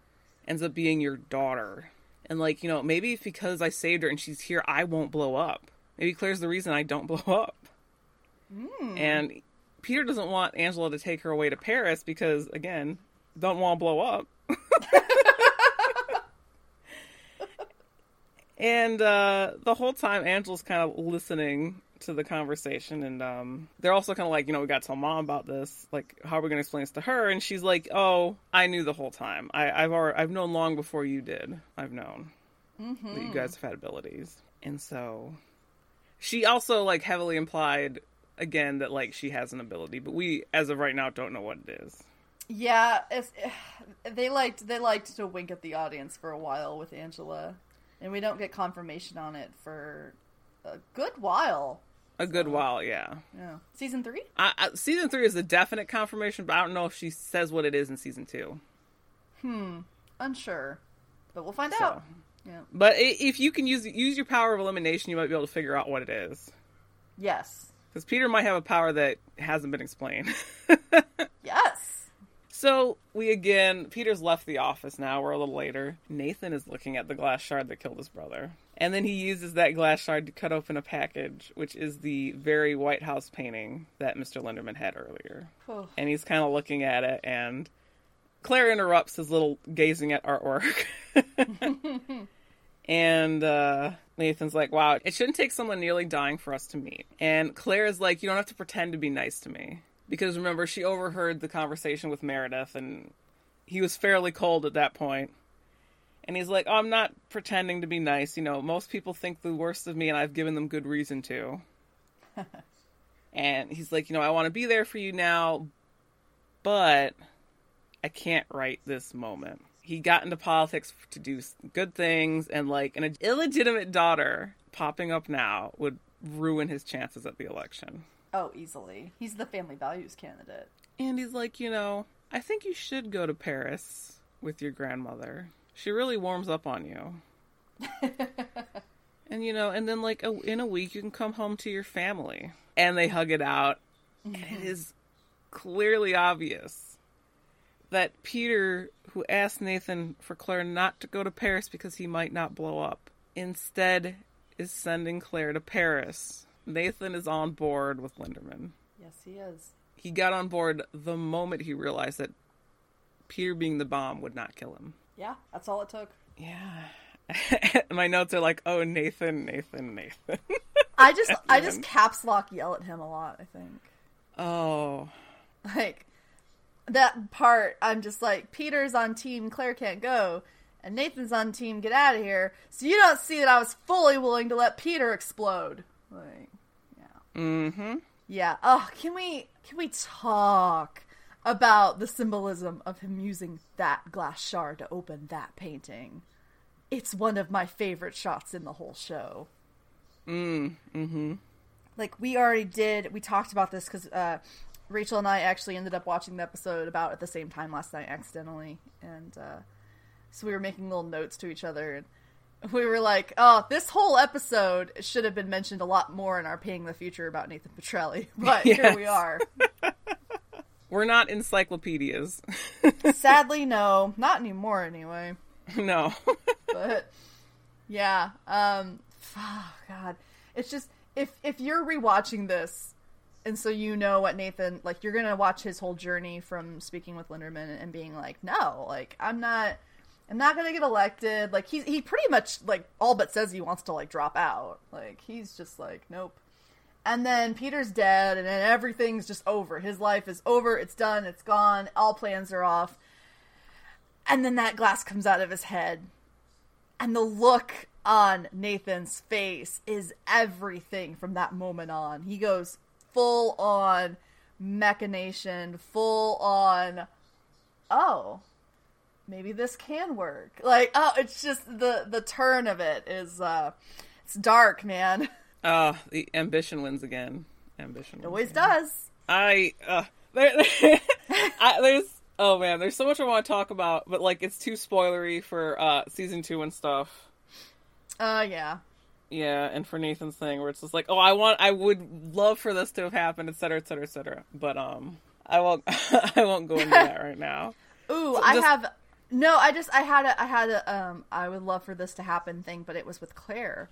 ends up being your daughter. And like, you know, maybe if because I saved her and she's here, I won't blow up. Maybe Claire's the reason I don't blow up." And Peter doesn't want Angela to take her away to Paris because, again, don't want to blow up. and uh, the whole time, Angela's kind of listening to the conversation, and um, they're also kind of like, you know, we got to tell mom about this. Like, how are we going to explain this to her? And she's like, "Oh, I knew the whole time. I, I've already, I've known long before you did. I've known that you guys have had abilities." And so, she also like heavily implied again that like she has an ability, but we, as of right now, don't know what it is. Yeah, they liked they liked to wink at the audience for a while with Angela, and we don't get confirmation on it for a good while. A good while, yeah. Yeah, season three. I, I, season three is a definite confirmation, but I don't know if she says what it is in season two. Hmm, unsure, but we'll find So. out. Yeah. But if you can use use your power of elimination, you might be able to figure out what it is. Yes. Because Peter might have a power that hasn't been explained. Yes. so we again, Peter's left the office now. We're a little later. Nathan is looking at the glass shard that killed his brother, and then he uses that glass shard to cut open a package, which is the very White House painting that Mr. Linderman had earlier. Oh, and he's kind of looking at it and claire interrupts his little gazing at artwork and uh, nathan's like wow it shouldn't take someone nearly dying for us to meet and claire is like you don't have to pretend to be nice to me because remember she overheard the conversation with meredith and he was fairly cold at that point and he's like oh, i'm not pretending to be nice you know most people think the worst of me and i've given them good reason to and he's like you know i want to be there for you now but I can't write this moment. He got into politics to do good things, and like an illegitimate daughter popping up now would ruin his chances at the election. oh, easily. He's the family values candidate. And he's like, you know, I think you should go to Paris with your grandmother. She really warms up on you. and you know, and then like a, in a week you can come home to your family. And they hug it out. And it mm-hmm. is clearly obvious that Peter, who asked Nathan for Claire not to go to Paris because he might not blow up, instead is sending Claire to Paris. Nathan is on board with Linderman. Yes, he is. He got on board the moment he realized that Peter being the bomb would not kill him. Yeah, that's all it took. Yeah. My notes are like, oh, Nathan, Nathan, Nathan. I just I just caps lock yell at him a lot, I think. oh. Like that part I'm just like Peter's on team Claire can't go and Nathan's on team get out of here. So you don't see that I was fully willing to let Peter explode. Like yeah. Mm-hmm. Yeah. Oh, can we can we talk about the symbolism of him using that glass shard to open that painting? It's one of my favorite shots in the whole show. Mm. Mm-hmm. Like we already did, we talked about this because uh, Rachel and I actually ended up watching the episode about at the same time last night accidentally, and uh, so we were making little notes to each other, and we were like, "Oh, this whole episode should have been mentioned a lot more in our Paying the Future about Nathan Petrelli," but here we are. We're not encyclopedias. Sadly, no, not anymore anyway. no. But yeah, um, oh, God, it's just if if you're rewatching this, and so you know what Nathan like, you're gonna watch his whole journey from speaking with Linderman and being like, no, like I'm not. I'm not gonna get elected. Like he's he pretty much like all but says he wants to like drop out. Like he's just like nope. And then Peter's dead, and then everything's just over. His life is over. It's done. It's gone. All plans are off. And then that glass comes out of his head, and the look on Nathan's face is everything from that moment on. He goes full on machination, full on. Oh, maybe this can work. Like, oh, it's just the the turn of it is uh it's dark, man. Uh, the ambition wins again. Ambition It always again. does. I uh, there, I, there's oh man, there's so much I want to talk about, but like it's too spoilery for uh season two and stuff. Uh yeah. Yeah, and for Nathan's thing where it's just like, oh, I want, I would love for this to have happened, et cetera, et cetera, et cetera. But um, I won't, I won't go into that right now. Ooh, So I just- have no. I just I had a I had a um I would love for this to happen thing, but it was with Claire.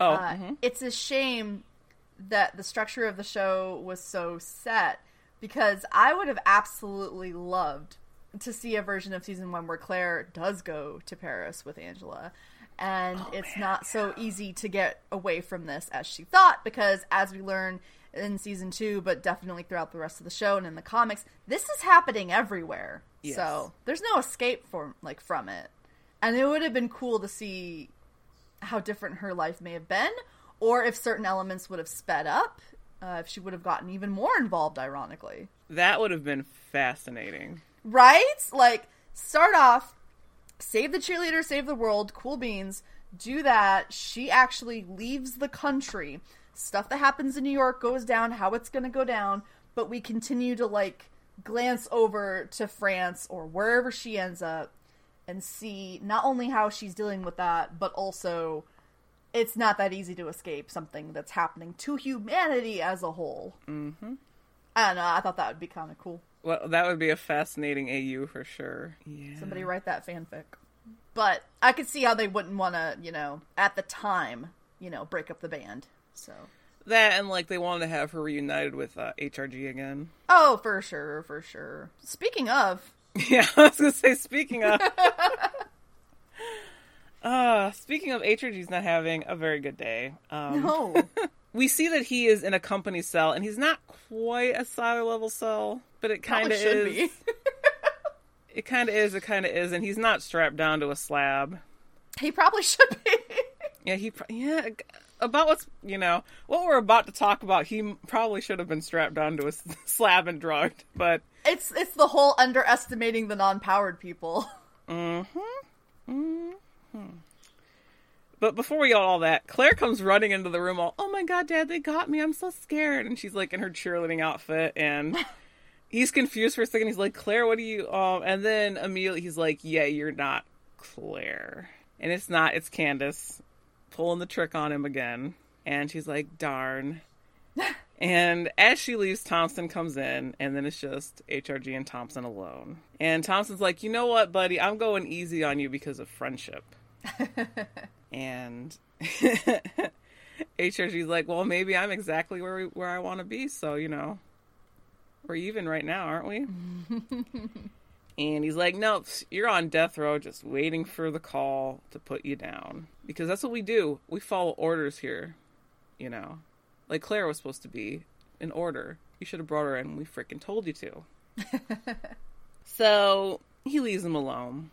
Oh, Uh, mhm. It's a shame that the structure of the show was so set because I would have absolutely loved to see a version of season one where Claire does go to Paris with Angela. And Oh, it's not so easy to get away from this as she thought because, as we learn in season two, but definitely throughout the rest of the show and in the comics, this is happening everywhere. Yes. So there's no escape from like from it. And it would have been cool to see how different her life may have been, or if certain elements would have sped up, uh, if she would have gotten even more involved, ironically. that would have been fascinating. Right? Like, start off, save the cheerleader, save the world, cool beans, do that. She actually leaves the country. Stuff that happens in New York goes down, how it's going to go down, but we continue to, like, glance over to France or wherever she ends up and see not only how she's dealing with that, but also it's not that easy to escape something that's happening to humanity as a whole. Mm-hmm. I don't know. I thought that would be kind of cool. Well, that would be a fascinating AU for sure. Yeah. Somebody write that fanfic. But I could see how they wouldn't want to, you know, at the time, you know, break up the band. So, That and like they wanted to have her reunited with uh, HRG again. oh, for sure, for sure. Speaking of, Yeah, I was gonna say. Speaking of, uh, speaking of HRG's not having a very good day. Um, no, we see that he is in a company cell, and he's not quite a silo level cell, but it kind of should is. be. It kind of is. It kind of is, and he's not strapped down to a slab. he probably should be. Yeah, he. Yeah, about what's you know what we're about to talk about. He probably should have been strapped down to a slab and drugged, but it's it's the whole underestimating the non-powered people. But before we got all that, Claire comes running into the room all, oh my god, dad, they got me. I'm so scared. And she's like in her cheerleading outfit and he's confused for a second. He's like, Claire, what are you um and then immediately he's like, Yeah, you're not Claire. And it's not, it's Candice pulling the trick on him again. And she's like, darn. And as she leaves, Thompson comes in, and then it's just HRG and Thompson alone. And Thompson's like, you know what, buddy? I'm going easy on you because of friendship. and HRG's like, well, maybe I'm exactly where we, where I want to be. So you know, we're even right now, aren't we? and he's like, nope, you're on death row, just waiting for the call to put you down because that's what we do. We follow orders here, you know. Like Claire was supposed to be in order. You should have brought her in. We freaking told you to. so he leaves him alone,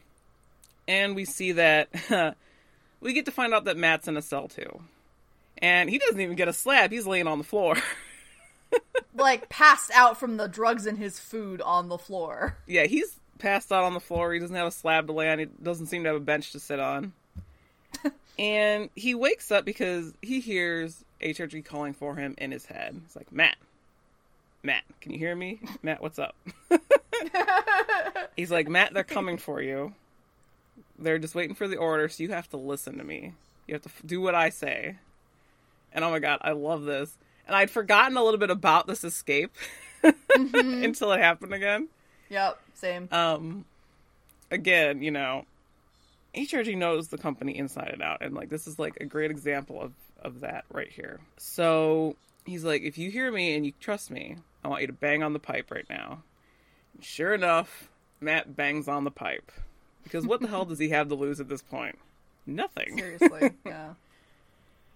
and we see that we get to find out that Matt's in a cell too, and he doesn't even get a slab. He's laying on the floor. like passed out from the drugs in his food on the floor. yeah, he's passed out on the floor. He doesn't have a slab to lay on. He doesn't seem to have a bench to sit on. and he wakes up because he hears HRG calling for him in his head. He's like, Matt, Matt, can you hear me? Matt, what's up? He's like, Matt, they're coming for you. They're just waiting for the order, so you have to listen to me. You have to f- do what I say. And oh my god, I love this. And I'd forgotten a little bit about this escape until it happened again. Yep, same. Um, again, you know, HRG knows the company inside and out, and like this is like a great example of of that right here. So he's like, if you hear me and you trust me, I want you to bang on the pipe right now. And sure enough, Matt bangs on the pipe. Because what the hell does he have to lose at this point? Nothing. Seriously, yeah.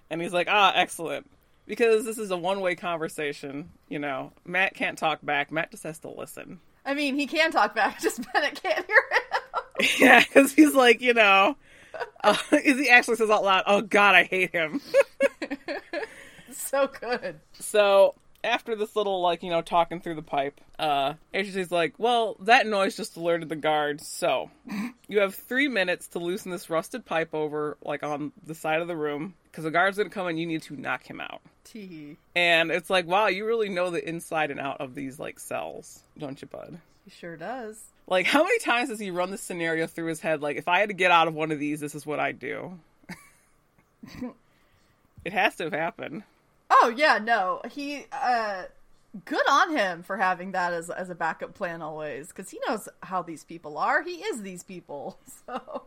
And he's like, ah, excellent. Because this is a one way conversation, you know. Matt can't talk back. Matt just has to listen. I mean, he can talk back, just Bennett can't hear him. yeah, because he's like, you know, uh, he actually says out loud, oh god, I hate him. so good. So after this little like you know talking through the pipe, uh, HG's like, "Well, that noise just alerted the guards. So you have three minutes to loosen this rusted pipe over like on the side of the room because the guard's gonna come and you need to knock him out." Tee. And it's like, wow, you really know the inside and out of these like cells, don't you, bud? He sure does. Like, how many times has he run this scenario through his head? Like, if I had to get out of one of these, this is what I'd do. it has to have happened. Oh yeah, no. He uh good on him for having that as as a backup plan always cuz he knows how these people are. He is these people. So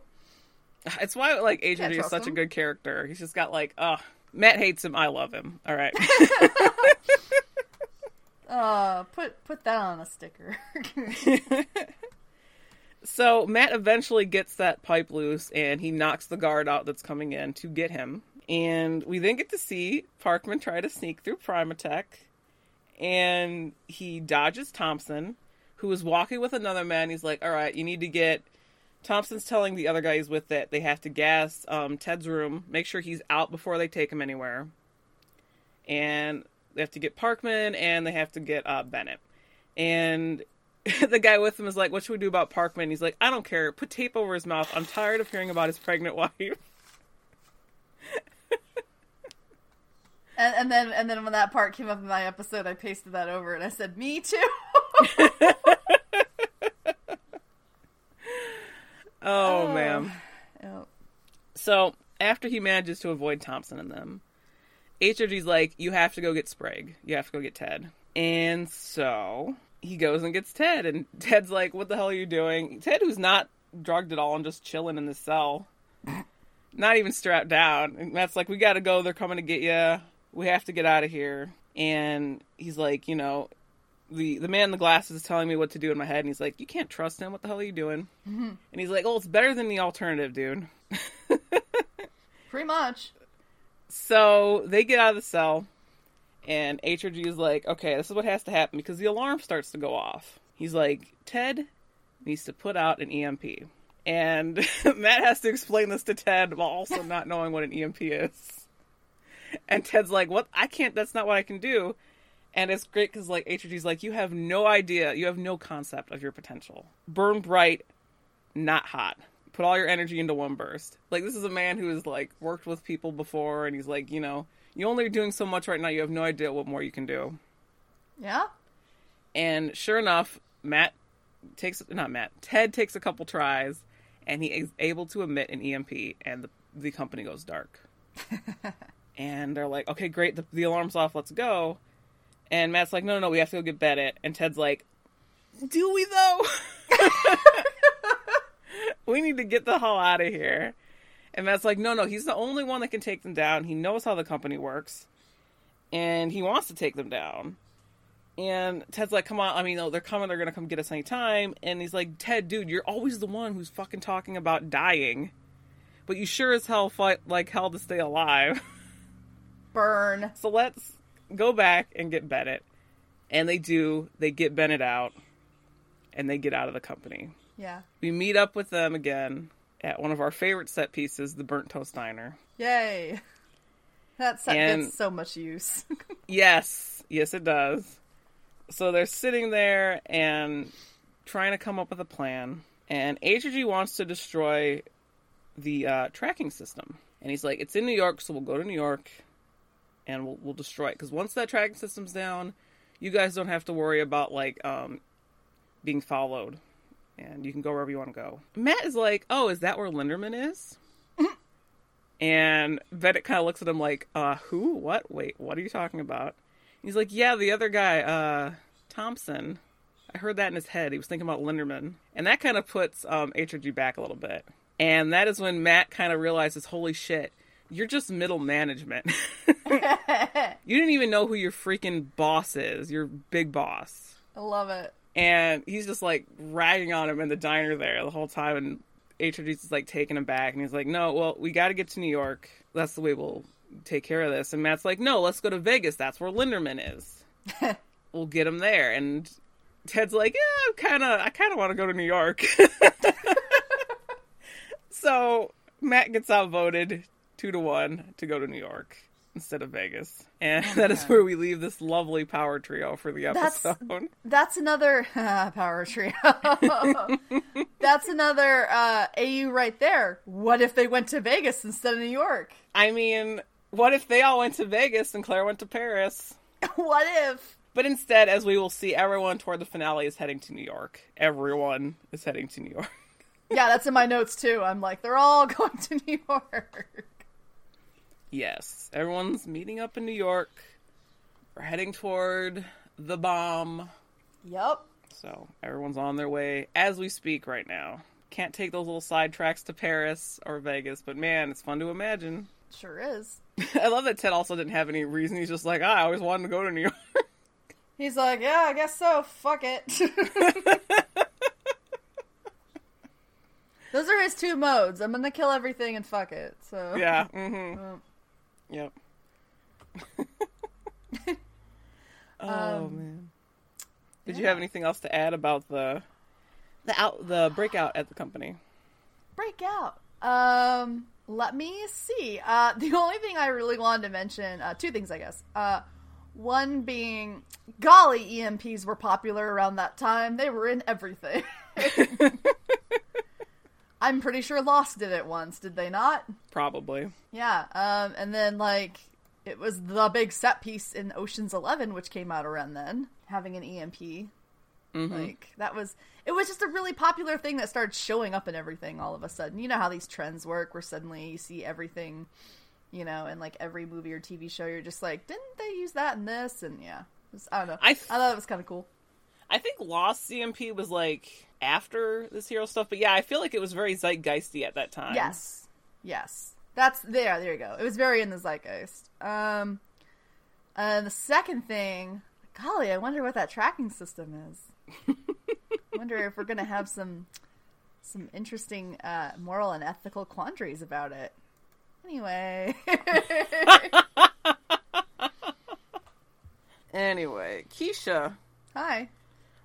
It's why like Adrian is such a good character. He's just got like, uh Matt hates him, I love him. All right. uh put put that on a sticker. so Matt eventually gets that pipe loose and he knocks the guard out that's coming in to get him. And we then get to see Parkman try to sneak through Primatech and he dodges Thompson, who is walking with another man. He's like, All right, you need to get Thompson's telling the other guy he's with that they have to gas um, Ted's room, make sure he's out before they take him anywhere. And they have to get Parkman and they have to get uh, Bennett. And the guy with him is like, What should we do about Parkman? He's like, I don't care. Put tape over his mouth. I'm tired of hearing about his pregnant wife. and, and then and then when that part came up in my episode, I pasted that over and I said, "Me too." Oh, Oh. man. Yep. So after he manages to avoid Thompson and them, HRG's like, you have to go get Sprague. You have to go get Ted. And so he goes and gets Ted, and Ted's like, what the hell are you doing? Ted, who's not drugged at all and just chilling in the cell, not even strapped down. And Matt's like, we gotta go. They're coming to get you. We have to get out of here. And he's like, you know, the the man in the glasses is telling me what to do in my head, and he's like, "You can't trust him. What the hell are you doing?" Mm-hmm. And he's like, "Oh, it's better than the alternative, dude." Pretty much. So they get out of the cell, and HRG is like, "Okay, this is what has to happen because the alarm starts to go off." He's like, "Ted needs to put out an EMP," and Matt has to explain this to Ted while also not knowing what an EMP is. And Ted's like, "What? I can't. That's not what I can do." And it's great because like HRG's like, you have no idea, you have no concept of your potential. Burn bright, not hot. Put all your energy into one burst. Like this is a man who has like worked with people before, and he's like, you know, you only are doing so much right now. You have no idea what more you can do. Yeah. And sure enough, Matt takes not Matt, Ted takes a couple tries, and he is able to emit an EMP, and the the company goes dark. and they're like, okay, great, the, the alarm's off, let's go. And Matt's like, no, no, no, we have to go get Bennett. And Ted's like, do we though? we need to get the hell out of here. And Matt's like, no, no, he's the only one that can take them down. He knows how the company works, and he wants to take them down. And Ted's like, come on, I mean, oh, they're coming, they're gonna come get us anytime. And he's like, Ted, dude, you're always the one who's fucking talking about dying, but you sure as hell fight like hell to stay alive. Burn. So let's go back and get Bennett. And they do. They get Bennett out, and they get out of the company. Yeah. We meet up with them again at one of our favorite set pieces, the Burnt Toast Diner. Yay. That set And- gets so much use. Yes, yes, it does. So they're sitting there and trying to come up with a plan. And HG wants to destroy the uh, tracking system. And he's like, it's in New York, so we'll go to New York and we'll, we'll destroy it. Because once that tracking system's down, you guys don't have to worry about, like, um, being followed. And you can go wherever you want to go. Matt is like, oh, is that where Linderman is? And Bennett kind of looks at him like, uh, who? What? Wait, what are you talking about? He's like, yeah, the other guy, uh, Thompson. I heard that in his head. He was thinking about Linderman. And that kind of puts um, HRG back a little bit. And that is when Matt kind of realizes, holy shit, you're just middle management. you didn't even know who your freaking boss is, your big boss. I love it. And he's just like ragging on him in the diner there the whole time. And HRG's is like taking him back, and he's like, "No, well, we got to get to New York. That's the way we'll take care of this." And Matt's like, "No, let's go to Vegas. That's where Linderman is. we'll get him there." And Ted's like, "Yeah, I'm kind of, I kind of want to go to New York." so Matt gets outvoted two to one to go to New York instead of Vegas, and that is where we leave this lovely power trio for the episode. That's another power trio. That's another uh, AU right there. What if they went to Vegas instead of New York? I mean, what if they all went to Vegas and Claire went to Paris? what if? But instead, as we will see, everyone toward the finale is heading to New York. Everyone is heading to New York. Yeah, that's in my notes too. I'm like, they're all going to New York. yes, everyone's meeting up in New York. We're heading toward the bomb. Yep. So everyone's on their way as we speak right now. Can't take those little side tracks to Paris or Vegas, but man, it's fun to imagine. Sure is. I love that Ted also didn't have any reason. He's just like, ah, I always wanted to go to New York. He's like, yeah, I guess so. Fuck it. Those are his two modes. I'm gonna kill everything and fuck it. So yeah. Mm-hmm. Um, Yep. oh Um, man. Did you have anything else to add about the the out the breakout at the company? Breakout. Um, let me see. Uh, the only thing I really wanted to mention, uh, two things, I guess. Uh, one being, golly, EMPs were popular around that time. They were in everything. I'm pretty sure Lost did it once, did they not? Probably. Yeah. Um, and then like it was the big set piece in Ocean's Eleven, which came out around then, having an EMP. Like that was it was just a really popular thing that started showing up in everything all of a sudden. You know how these trends work, where suddenly you see everything, you know, in like every movie or TV show. You're just like, didn't they use that in this? And yeah, was- I don't know. I I, thought it was kind of cool. I think Lost EMP was like after this hero stuff, but yeah, I feel like it was very zeitgeisty at that time. Yes, yes, that's there. There you go. It was very in the zeitgeist. Um, and the second thing, golly, I wonder what that tracking system is. I wonder if we're gonna have some some interesting uh, moral and ethical quandaries about it. Anyway, Anyway, Keisha, hi.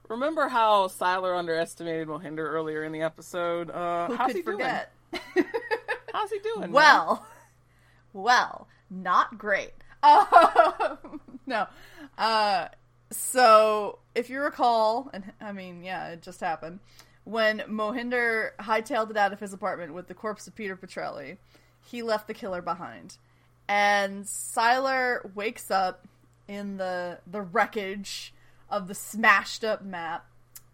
remember how Sylar underestimated Mohinder earlier in the episode? Uh, Who how's could he forget? doing? How's he doing? man? Well, well, not great. Um, no. Uh, so, if you recall, and I mean, yeah, it just happened, when Mohinder hightailed it out of his apartment with the corpse of Peter Petrelli, he left the killer behind. And Sylar wakes up in the the wreckage of the smashed up map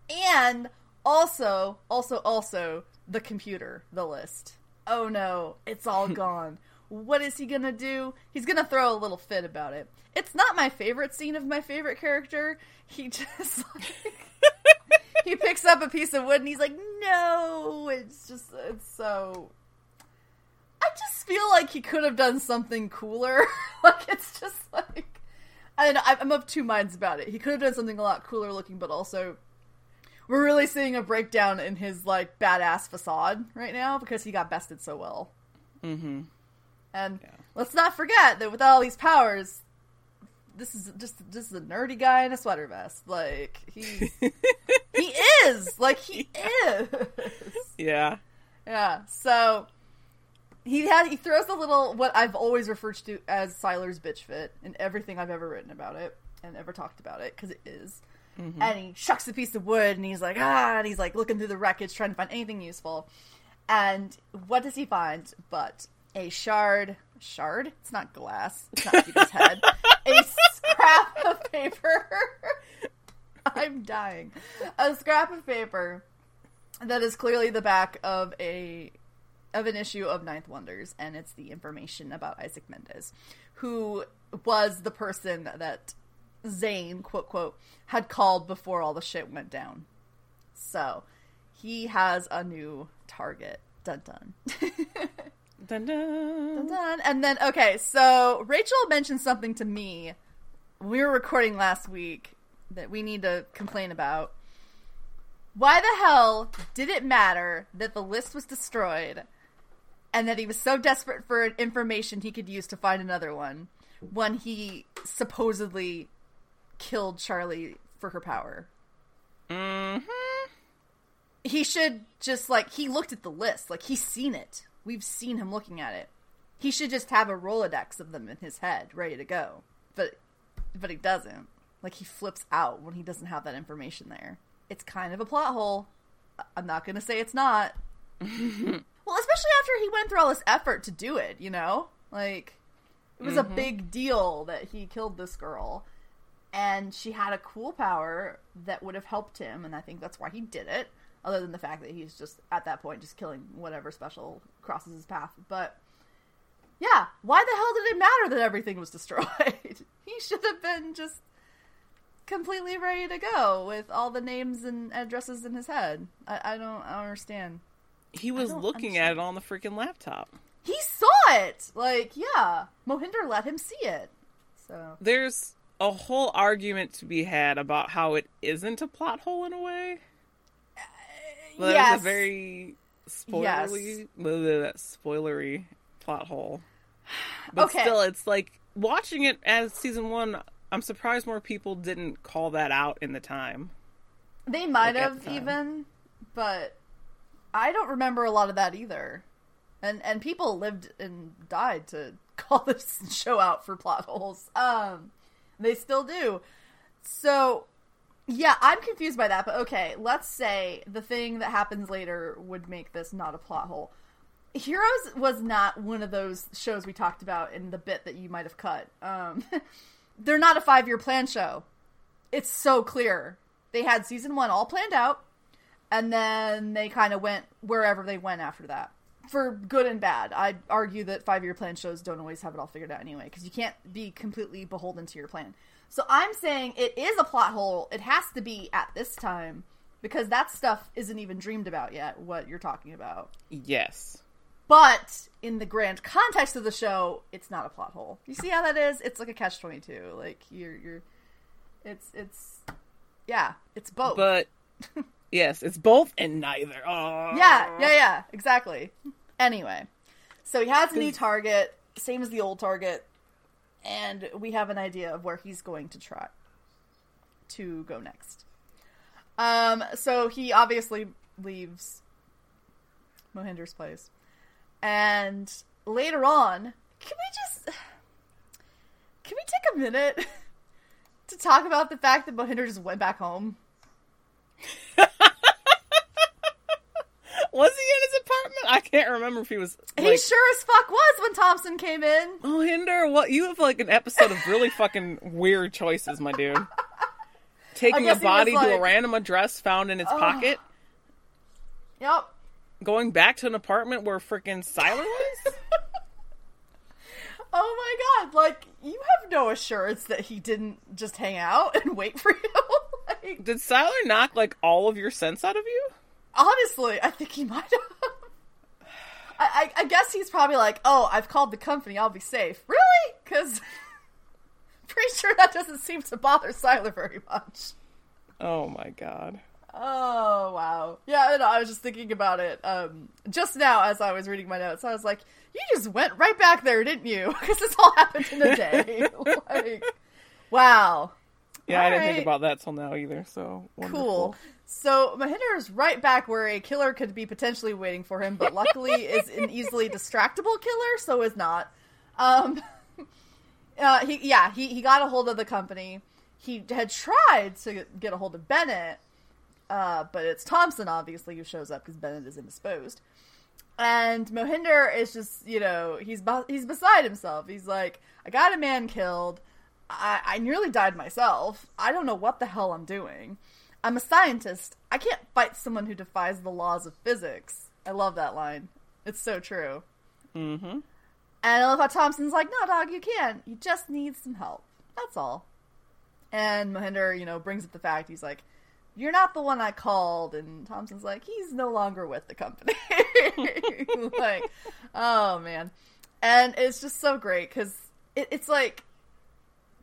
and also also also the computer the list oh no it's all gone what is he gonna do he's gonna throw a little fit about it it's not my favorite scene of my favorite character he just like he picks up a piece of wood and he's like no it's just it's so i just feel like he could have done something cooler like it's just like know. I'm of two minds about it. He could have done something a lot cooler looking, but also we're really seeing a breakdown in his like badass facade right now because he got bested so well. Mm-hmm. And let's not forget that with all these powers, this is just is a nerdy guy in a sweater vest. Like he's he is like he is. Yeah. Yeah. So he had he throws a little what I've always referred to as Sylar's bitch fit in everything I've ever written about it and ever talked about it because it is. And he shucks a piece of wood and he's like ah and he's like looking through the wreckage trying to find anything useful. And what does he find but a shard shard? It's not glass. It's not Peter's head. A scrap of paper. I'm dying. A scrap of paper that is clearly the back of a of an issue of Ninth Wonders, and it's the information about Isaac Mendez, who was the person that Zane, quote quote, had called before all the shit went down. So he has a new target. Dun dun. Dun, dun. dun. And then okay, so Rachel mentioned something to me. We were recording last week that we need to complain about. Why the hell did it matter that the list was destroyed and that he was so desperate for information he could use to find another one when he supposedly killed Charlie for her power? Mm-hmm. He should just like he looked at the list, like he's seen it. We've seen him looking at it. He should just have a Rolodex of them in his head, ready to go. But but he doesn't. Like he flips out when he doesn't have that information there. It's kind of a plot hole. I'm not going to say it's not. well, especially after he went through all this effort to do it, you know? Like it was Mm-hmm. a big deal that he killed this girl and she had a cool power that would have helped him and I think that's why he did it other than the fact that he's just at that point just killing whatever special crosses his path. But yeah, why the hell did it matter that everything was destroyed? he should have been just completely ready to go with all the names and addresses in his head. I, I don't I don't understand. He was looking at it on the freaking laptop. He saw it. Like, yeah, Mohinder let him see it. So There's a whole argument to be had about how it isn't a plot hole in a way. Well, yes, There's a very spoilery, blah, spoilery plot hole. But Okay. still, it's like watching it as season one. I'm surprised more people didn't call that out in the time. they might like, have the even, but I don't remember a lot of that either. And and people lived and died to call this show out for plot holes. Um, they still do. So yeah, I'm confused by that. But okay, let's say the thing that happens later would make this not a plot hole. Heroes was not one of those shows we talked about in the bit that you might have cut. Um, they're not a five year plan show. It's so clear. They had season one all planned out, and then they kind of went wherever they went after that. For good and bad. I'd argue that five year plan shows don't always have it all figured out anyway, because you can't be completely beholden to your plan. So I'm saying it is a plot hole. It has to be at this time, because that stuff isn't even dreamed about yet, what you're talking about. Yes. But in the grand context of the show, it's not a plot hole. You see how that is? It's like a catch twenty two. Like you're you're it's it's yeah, it's both. But yes, it's both and neither. Oh. yeah, yeah, yeah, exactly. Anyway. So he has a new target, same as the old target, and we have an idea of where he's going to try to go next. Um so he obviously leaves Mohinder's place. And later on, can we just can we take a minute to talk about the fact that Mohinder just went back home? Was he in his apartment? I can't remember if he was. he sure as fuck was when Thompson came in. Oh, Hinder, what you have like an episode of really fucking weird choices, my dude. Taking a guess he was body to a random address found in its pocket, Yep. going back to an apartment where freaking Sylar was. Oh my god, like you have no assurance that he didn't just hang out and wait for you. like Did Sylar knock like all of your sense out of you? Honestly, I think he might have. I, I, I guess he's probably like, oh, I've called the company, I'll be safe. Really? Because pretty sure that doesn't seem to bother Sylar very much. Oh my god. Oh wow. Yeah, no, I was just thinking about it um, just now as I was reading my notes. I was like, "You just went right back there, didn't you?" Because this all happened in a day. like, wow. Yeah, I didn't Alright. think about that till now either. So wonderful. Cool. So Mohinder is right back where a killer could be potentially waiting for him, but luckily is an easily distractible killer, so is not. Um, uh, he yeah he he got a hold of the company. He had tried to get a hold of Bennett, uh, but it's Thompson obviously who shows up because Bennett is indisposed. And Mohinder is just you know he's he's beside himself. He's like, I got a man killed. I, I nearly died myself. I don't know what the hell I'm doing. I'm a scientist. I can't fight someone who defies the laws of physics. I love that line. It's so true. Mm-hmm. And I love how Thompson's like, no, dog, you can't. You just need some help. That's all. And Mohinder, you know, brings up the fact he's like, you're not the one I called. And Thompson's like, he's no longer with the company. like, oh, man. And it's just so great because it, it's like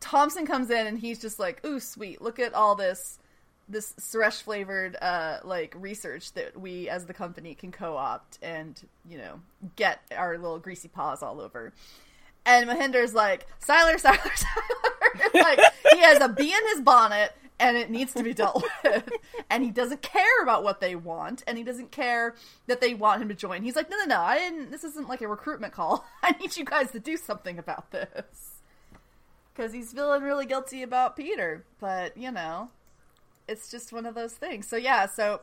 Thompson comes in and he's just like, ooh, sweet. Look at all this this Suresh flavored uh, like research that we as the company can co-opt and you know get our little greasy paws all over. And Mohinder's like, Sylar, Sylar, Sylar. like he has a bee in his bonnet and it needs to be dealt with. and he doesn't care about what they want, and he doesn't care that they want him to join. He's like, no, no, no, I didn't. This isn't like a recruitment call. I need you guys to do something about this because he's feeling really guilty about Peter. But you know, it's just one of those things. So yeah, so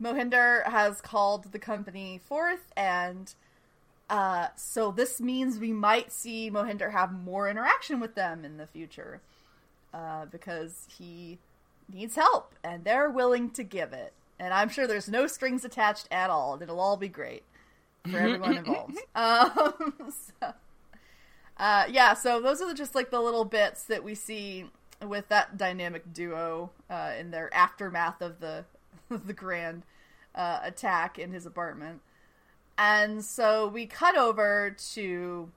Mohinder has called the company forth, and uh, so this means we might see Mohinder have more interaction with them in the future uh, because he needs help, and they're willing to give it. And I'm sure there's no strings attached at all, and it'll all be great for everyone involved. Um, so, uh, yeah, so those are just like the little bits that we see with that dynamic duo uh, in their aftermath of the the grand uh, attack in his apartment. And so we cut over to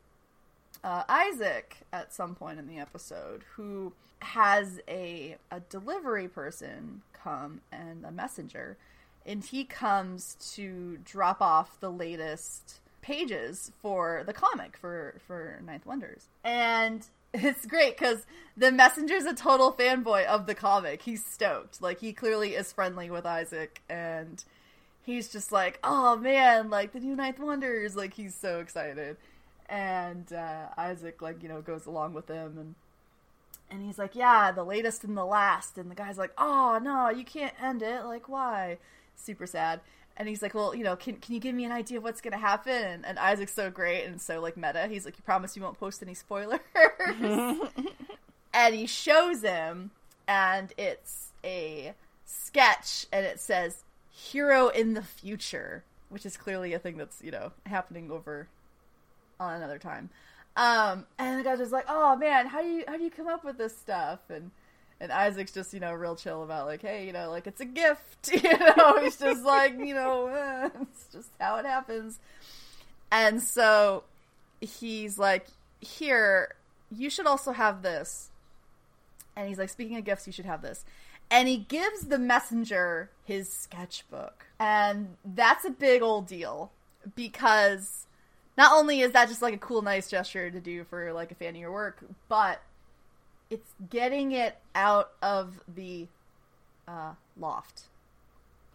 uh, Isaac at some point in the episode, who has a a delivery person come and a messenger, and he comes to drop off the latest pages for the comic for for Ninth Wonders, and it's great because the messenger's a total fanboy of the comic. He's stoked, like he clearly is friendly with Isaac, and he's just like, "Oh man, like the new Ninth Wonders!" Like he's so excited, and uh, Isaac like you know goes along with him and and he's like, "Yeah, the latest and the last." And the guy's like, "Oh no, you can't end it. Like, why?" Super sad. And he's like, "Well, you know, can can you give me an idea of what's gonna happen?" And, and Isaac's so great and so like meta. He's like, "You promise you won't post any spoilers?" and he shows him, and it's a sketch, and it says "Hiro in the Future," which is clearly a thing that's you know happening over on another time. Um, and the guy's just like, "Oh man, how do you how do you come up with this stuff?" And and Isaac's just you know real chill about like, hey, you know, like it's a gift, you know. He's just like, you know, eh, it's just how it happens. And so he's like, here, you should also have this. And he's like, speaking of gifts, you should have this. And he gives the messenger his sketchbook. And that's a big old deal because not only is that just like a cool, nice gesture to do for like a fan of your work, but it's getting it out of the uh, loft.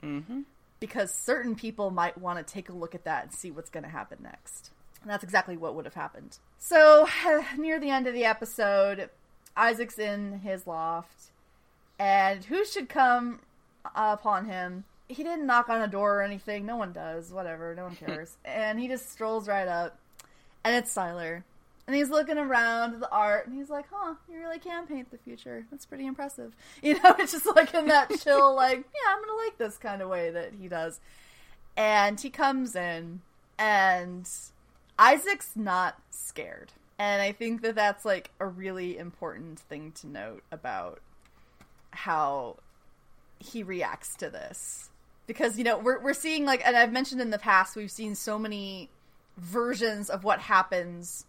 Mm-hmm. Because certain people might want to take a look at that and see what's going to happen next. And that's exactly what would have happened. So, near the end of the episode, Isaac's in his loft, and who should come upon him he didn't knock on a door or anything. No one does. Whatever. No one cares. and he just strolls right up, and it's Sylar. And he's looking around the art, and he's like, "Huh, you really can paint the future. That's pretty impressive." You know, it's just like in that chill, like, "Yeah, I'm gonna like this kind of way that he does." And he comes in, and Isaac's not scared, and I think that that's like a really important thing to note about how he reacts to this because you know we're we're seeing like and I've mentioned in the past we've seen so many versions of what happens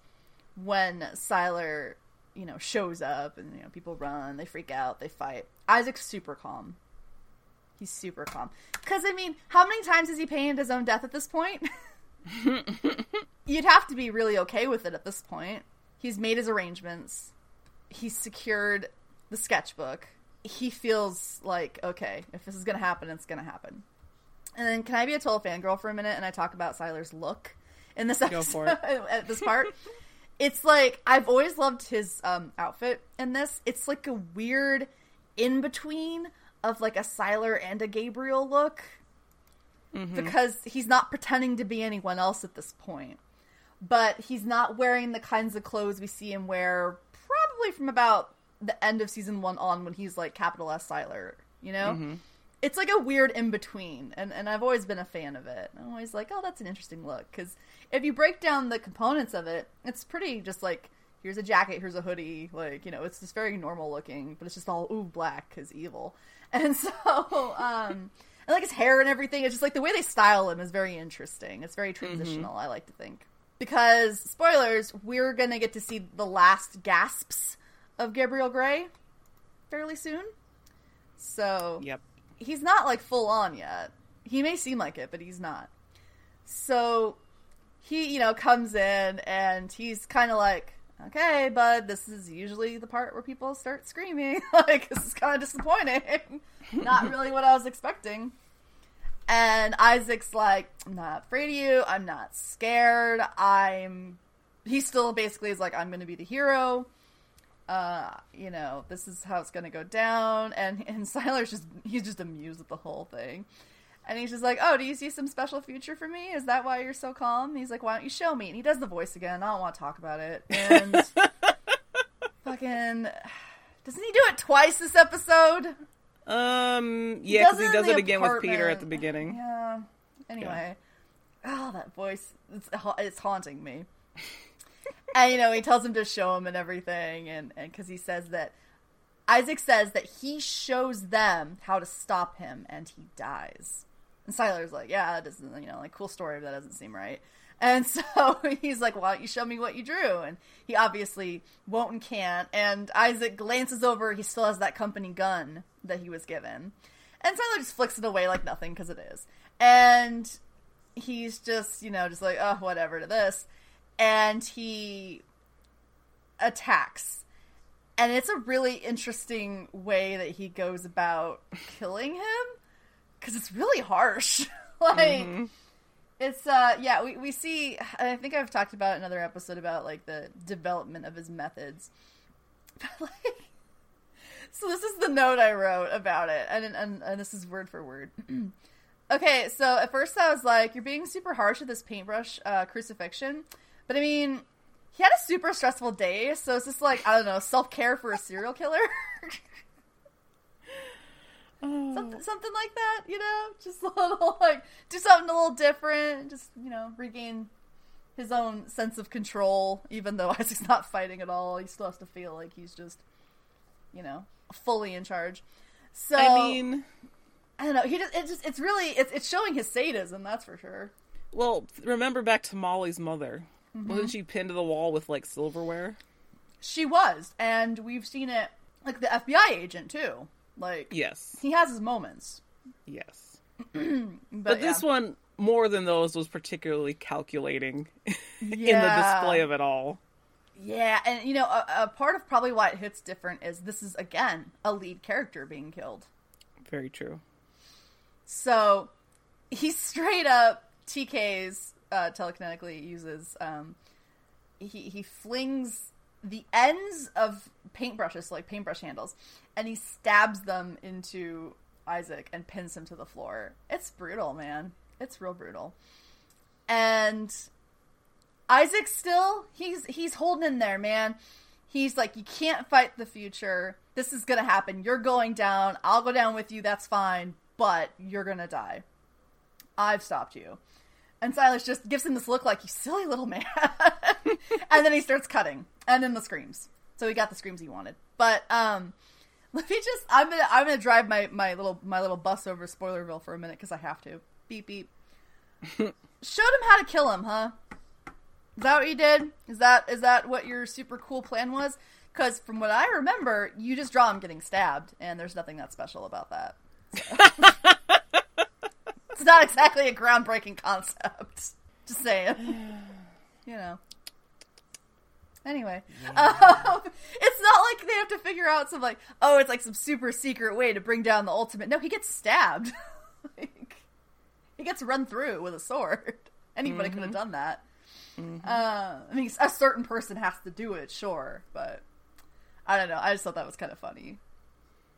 when Sylar you know shows up and you know people run, they freak out, they fight. Isaac's super calm. He's super calm. Cuz I mean, how many times has he painted his own death at this point? You'd have to be really okay with it at this point. He's made his arrangements. He's secured the sketchbook. He feels like, okay, if this is going to happen, it's going to happen. And then can I be a total fangirl for a minute and I talk about Sylar's look in this episode at this part? It's like I've always loved his um, outfit in this. It's like a weird in between of like a Sylar and a Gabriel look. Mm-hmm. Because he's not pretending to be anyone else at this point. But he's not wearing the kinds of clothes we see him wear probably from about the end of season one on when he's like capital S Sylar, you know? Mm-hmm it's like a weird in between, and and I've always been a fan of it. I'm always like, oh, that's an interesting look because if you break down the components of it, it's pretty just like here's a jacket, here's a hoodie, like you know, it's just very normal looking, but it's just all ooh black because evil, and so um. And like his hair and everything, it's just like the way they style him is very interesting. It's very mm-hmm. transitional, mm-hmm. I like to think. Because spoilers, we're gonna get to see the last gasps of Gabriel Gray fairly soon. So Yep. He's not like full on yet. He may seem like it, but he's not. So he, you know, comes in and he's kind of like, okay, bud, this is usually the part where people start screaming. like, this is kind of disappointing. not really what I was expecting. And Isaac's like, I'm not afraid of you. I'm not scared. I'm. He still basically is like, I'm going to be the hero. Uh, you know, this is how it's going to go down. And and Sylar's just he's just amused with the whole thing. And he's just like, "Oh, do you see some special future for me? Is that why you're so calm?" he's like, "Why don't you show me?" And he does the voice again. I don't want to talk about it. And fucking, doesn't he do it twice this episode? Um. Yeah, because does he does it again with Peter at the beginning. Yeah. Anyway, oh, that voice, it's it's haunting me. And you know, he tells him to show him and everything, and and because he says that Isaac says that he shows them how to stop him, and he dies. And Sylar's like, yeah, that doesn't, you know, like cool story, but that doesn't seem right. And so he's like, why don't you show me what you drew? And he obviously won't and can't. And Isaac glances over, he still has that company gun that he was given. And Sylar just flicks it away like nothing because it is. And he's just, you know, just like, oh, whatever to this. And he attacks. And it's a really interesting way that he goes about killing him because it's really harsh. like, it's, uh, yeah, we, we see, I think I've talked about another episode about, like, the development of his methods. But, like, so this is the note I wrote about it, and and, and this is word for word. okay, so at first I was like, "You're being super harsh with this paintbrush uh, crucifixion," but I mean, he had a super stressful day, so it's just like I don't know, self care for a serial killer, something, oh. something like that. You know, just a little like do something a little different, just you know, regain his own sense of control. Even though Isaac's not fighting at all, he still has to feel like he's just you know, fully in charge. So I mean, I don't know. He just it just it's really it's it's showing his sadism. That's for sure. well, remember back to Molly's mother. Mm-hmm. Wasn't she pinned to the wall with like silverware? She was, and we've seen it like the FBI agent too. Like Yes. he has his moments, Yes. but, But yeah. this one, more than those, was particularly calculating in the display of it all. yeah, and you know, a, a part of probably why it hits different is this is again a lead character being killed. Very true. So he straight up TK's uh, telekinetically uses um, he he flings the ends of paintbrushes, so like paintbrush handles, and he stabs them into Isaac and pins him to the floor. It's brutal, man. It's real brutal. And Isaac still he's he's holding in there, man. He's like, you can't fight the future. This is gonna happen. You're going down. I'll go down with you. That's fine. But you're gonna die. I've stopped you. And Sylar just gives him this look like, you silly little man. and then he starts cutting. And then the screams. So he got the screams he wanted. But um let me just I'm gonna I'm gonna drive my, my little my little bus over Spoilerville for a minute because I have to. Beep beep. Showed him how to kill him, huh? Is that what you did? Is that is that what your super cool plan was? Because from what I remember, you just draw him getting stabbed, and there's nothing that special about that. So. It's not exactly a groundbreaking concept. Just saying. You know. Anyway, um, it's not like they have to figure out some like, oh, it's like some super secret way to bring down the ultimate. No, he gets stabbed. like, he gets run through with a sword. Anybody could have done that. Uh, I mean, a certain person has to do it, sure, but I don't know. I just thought that was kind of funny.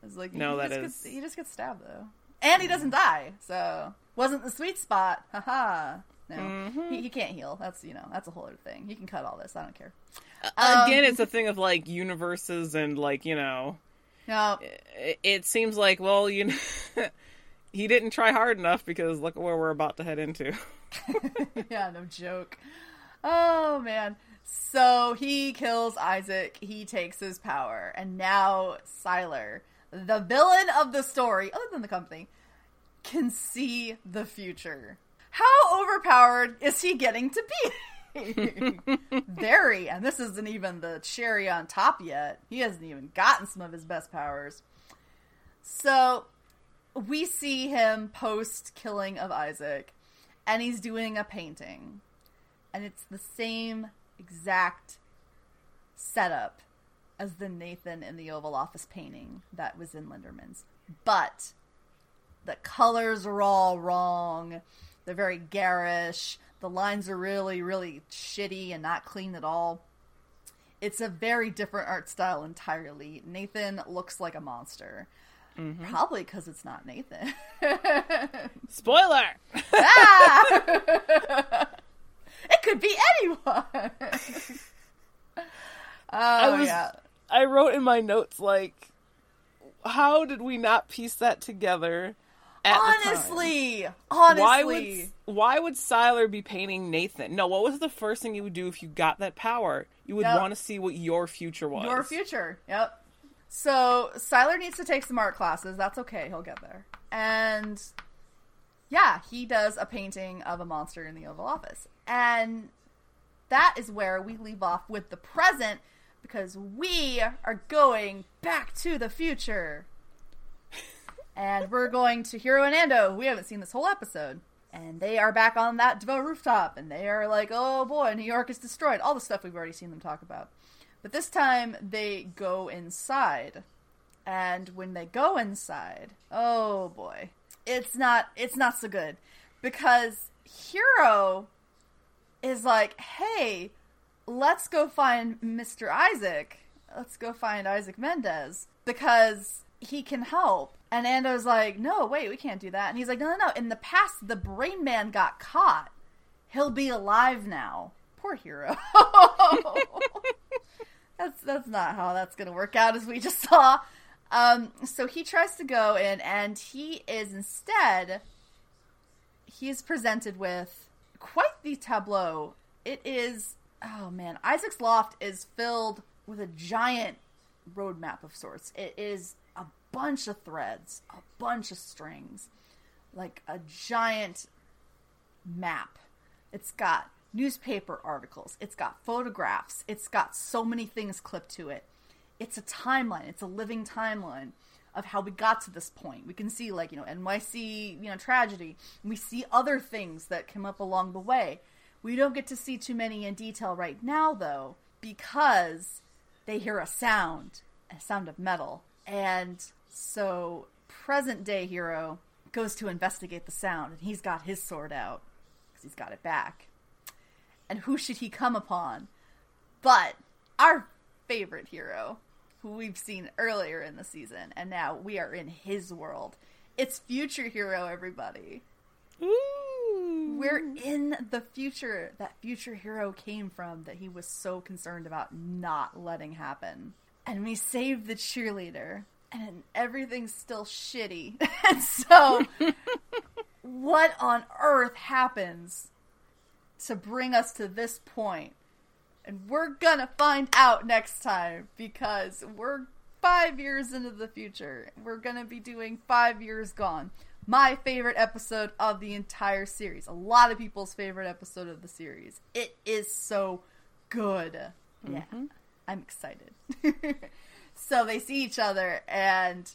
It's like No, that just is- Gets, he just gets stabbed though, and he doesn't die. So wasn't the sweet spot. Haha. No, Mm-hmm. he, he can't heal. That's you know that's a whole other thing. He can cut all this. I don't care. Again, Um, it's a thing of like universes and like you know, No, it, it seems like well, you know, he didn't try hard enough because look at where we're about to head into. yeah, no joke. Oh man. So he kills Isaac, he takes his power, and now Sylar, the villain of the story, other than the company, can see the future. How overpowered is he getting to be? Very, and this isn't even the cherry on top yet. He hasn't even gotten some of his best powers. So we see him post killing of Isaac, and he's doing a painting. And it's the same exact setup as the Nathan in the Oval Office painting that was in Linderman's. But the colors are all wrong. They're very garish. The lines are really, really shitty and not clean at all. It's a very different art style entirely. Nathan looks like a monster. Mm-hmm. Probably because it's not Nathan. Spoiler! ah! it could be anyone. oh, I was, yeah. I wrote in my notes like, how did we not piece that together? Honestly, honestly, why would why would Sylar be painting Nathan? No, what was the first thing you would do if you got that power? You would Yep. want to see what your future was. your future. Yep. So Sylar needs to take some art classes. That's okay. He'll get there. And yeah, he does a painting of a monster in the Oval Office. And that is where we leave off with the present because we are going back to the future. And we're going to Hiro and Ando. We haven't seen this whole episode. And they are back on that Deveaux rooftop, and they are like, oh boy, New York is destroyed. All the stuff we've already seen them talk about. But this time they go inside. And when they go inside, oh boy. It's not it's not so good. Because Hiro is like, "Hey, let's go find Mr. Isaac. Let's go find Isaac Mendez because he can help." And Ando's like, "No, wait, we can't do that." And he's like, "No, no, no. In the past, the Brain Man got caught. He'll be alive now." Poor Hiro. that's that's not how that's going to work out, as we just saw. Um, so he tries to go in, and he is instead he is presented with quite the tableau. It is oh man, Isaac's loft is filled with a giant roadmap of sorts. It is bunch of threads, a bunch of strings, like a giant map. It's got newspaper articles, it's got photographs, it's got so many things clipped to it. It's a timeline, it's a living timeline of how we got to this point. We can see like, you know, NYC, you know, tragedy. We see other things that come up along the way. We don't get to see too many in detail right now though because they hear a sound, a sound of metal. And so present day Hiro goes to investigate the sound and he's got his sword out because he's got it back. And who should he come upon? But our favorite hero, who we've seen earlier in the season, and now we are in his world. It's future Hiro, everybody. Ooh. We're in the future that future Hiro came from that he was so concerned about not letting happen. And we save the cheerleader, and everything's still shitty. and so, what on earth happens to bring us to this point? And we're gonna find out next time because we're five years into the future. We're gonna be doing Five Years Gone. My favorite episode of the entire series. A lot of people's favorite episode of the series. It is so good. Mm-hmm. Yeah. I'm excited. so they see each other and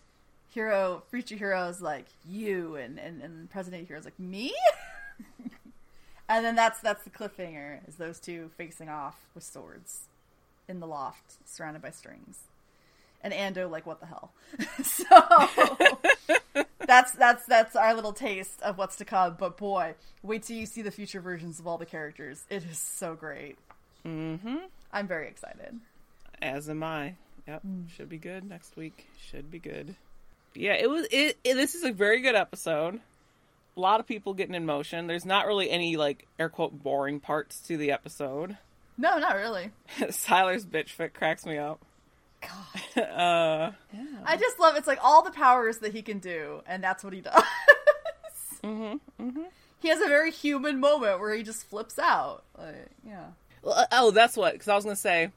Hiro Future Hiro is like, you and, and, and President Hiro's like, Me? And then that's that's the cliffhanger is those two facing off with swords in the loft, surrounded by strings. And Ando like what the hell? so that's that's that's our little taste of what's to come. But boy, wait till you see the future versions of all the characters. It is so great. Mm-hmm. I'm very excited. As am I. Yep. Should be good next week. Should be good. Yeah, it was. It, it. This is a very good episode. A lot of people getting in motion. There's not really any like air quote boring parts to the episode. No, not really. Sylar's bitch fit cracks me up. God. Uh, I just love it's like all the powers that he can do, and that's what he does. mm-hmm, mm-hmm. he has a very human moment where he just flips out. Like, yeah. Well, uh, oh, that's what. Because I was gonna say,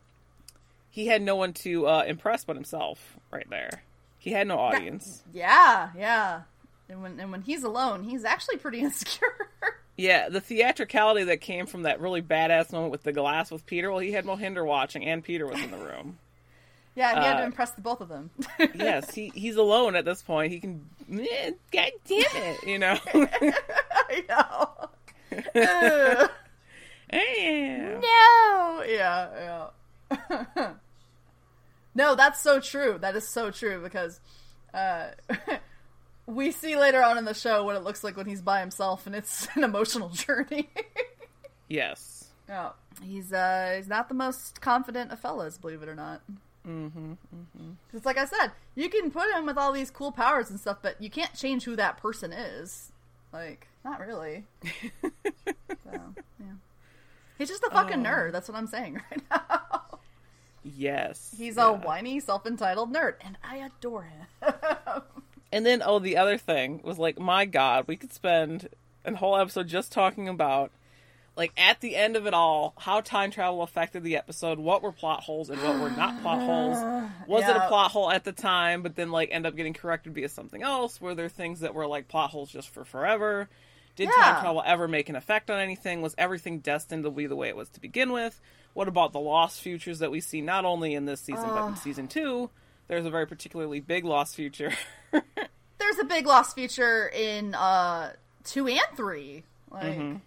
he had no one to uh, impress but himself. Right there, he had no audience. Yeah, yeah. And when and when he's alone, he's actually pretty insecure. Yeah, the theatricality that came from that really badass moment with the glass with Peter. Well, he had Mohinder watching, and Peter was in the room. Yeah, he had to Uh, impress the both of them. yes, he he's alone at this point. He can. eh, God damn it, you know. I know. No. Yeah, yeah. no, that's so true. That is so true because uh, we see later on in the show what it looks like when he's by himself, and it's an emotional journey. Yes. yeah, he's uh, he's not the most confident of fellas, believe it or not. Mm-hmm. It's like I said, you can put him with all these cool powers and stuff, but you can't change who that person is. Like, not really. so, yeah. He's just a fucking Oh. nerd. That's what I'm saying right now. Yes. He's yeah. a whiny, self-entitled nerd, and I adore him. And then, oh, the other thing was like, my God, we could spend a whole episode just talking about, like, at the end of it all, how time travel affected the episode, what were plot holes and what were not plot holes. Was it a plot hole at the time, but then, like, end up getting corrected via something else? Were there things that were, like, plot holes just for forever? Did Yeah. time travel ever make an effect on anything? Was everything destined to be the way it was to begin with? What about the lost futures that we see not only in this season, but in season two? There's a very particularly big lost future. There's a big lost future in uh two and three, like Mm-hmm.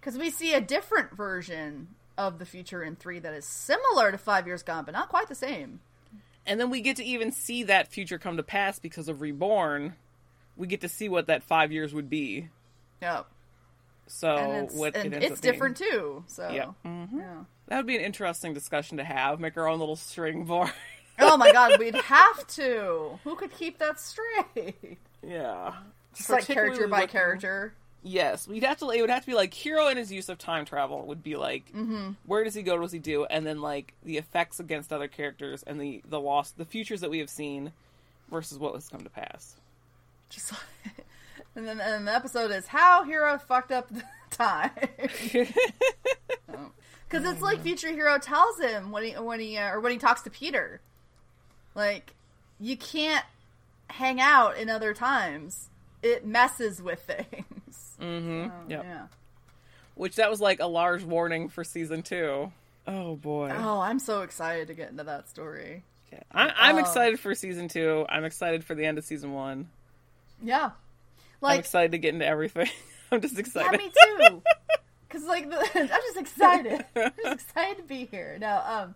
because we see a different version of the future in three that is similar to Five Years Gone, but not quite the same. And then we get to even see that future come to pass because of Reborn. We get to see what that five years would be. Yep. So and it's, what it it's up being. different too. So Yeah. Mhm. yeah. That would be an interesting discussion to have. Make our own little string board. Oh my god, we'd have to. Who could keep that straight? yeah. Just like character by looking- character. Yes, we'd have to. It would have to be like Hiro and his use of time travel would be like, Mm-hmm. where does he go? What does he do? And then like the effects against other characters and the the lost, the futures that we have seen versus what has come to pass. Just like, and then and the episode is how Hiro fucked up the time. Because it's like future Hiro tells him when he when he uh, or when he talks to Peter, like you can't hang out in other times. It messes with things. mm-hmm. Oh, yep. Yeah. Which that was like a large warning for season two. Oh boy. Oh, I'm so excited to get into that story. Yeah. I, I'm Oh. excited for season two. I'm excited for the end of season one. Yeah. I'm excited to get into everything. I'm just excited. yeah, excited. me too. Cause like the, I'm just excited. I'm just excited to be here. No, um,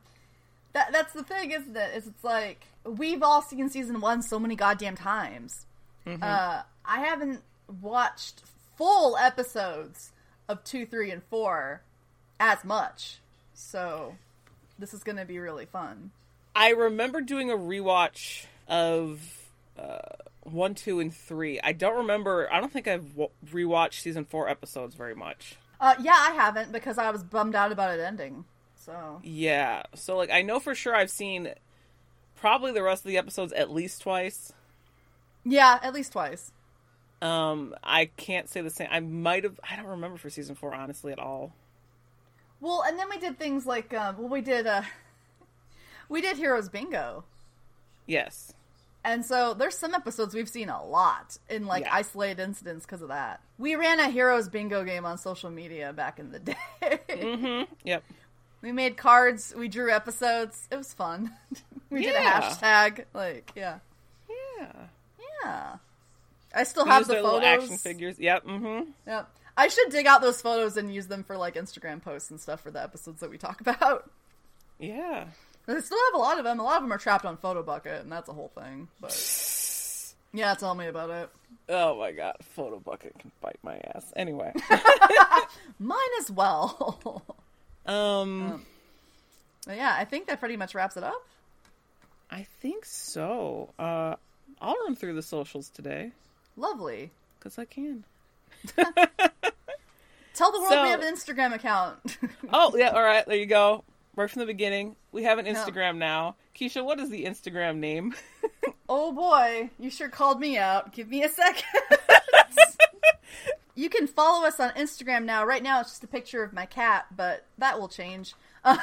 that that's the thing, isn't it? Is it's like we've all seen season one so many goddamn times. Uh, I haven't watched full episodes of two, three, and four as much. So this is going to be really fun. I remember doing a rewatch of uh, one, two, and three. I don't remember. I don't think I've w- rewatched season four episodes very much. Uh, yeah, I haven't because I was bummed out about it ending. So Yeah. So like, I know for sure I've seen probably the rest of the episodes at least twice. yeah, at least twice. Um, I can't say the same. I might have. I don't remember for season four honestly at all. Well, and then we did things like, um, well, we did, uh, we did Heroes Bingo. Yes. And so there's some episodes we've seen a lot in like Yeah. isolated incidents because of that. We ran a Heroes Bingo game on social media back in the day. Mm-hmm. Yep. we made cards, we drew episodes. It was fun. we did a hashtag. Like, yeah. Yeah. Yeah. I still We have the photos. action figures. Yep. Mm-hmm. Yep. I should dig out those photos and use them for like Instagram posts and stuff for the episodes that we talk about. Yeah. I still have a lot of them. A lot of them are trapped on Photobucket, and that's a whole thing. But yeah, tell me about it. Oh my god, Photobucket can bite my ass. Anyway, Mine as well. um, But yeah, I think that pretty much wraps it up. I think so. Uh, I'll run through the socials today Lovely. because I can. Tell the world So- we have an Instagram account. Oh yeah, all right, there you go. Right from the beginning, we have an Yeah. Instagram now. Keisha, what is the Instagram name? oh boy, you sure called me out. Give me a second. you can follow us on Instagram now. Right now, it's just a picture of my cat, but that will change. Um,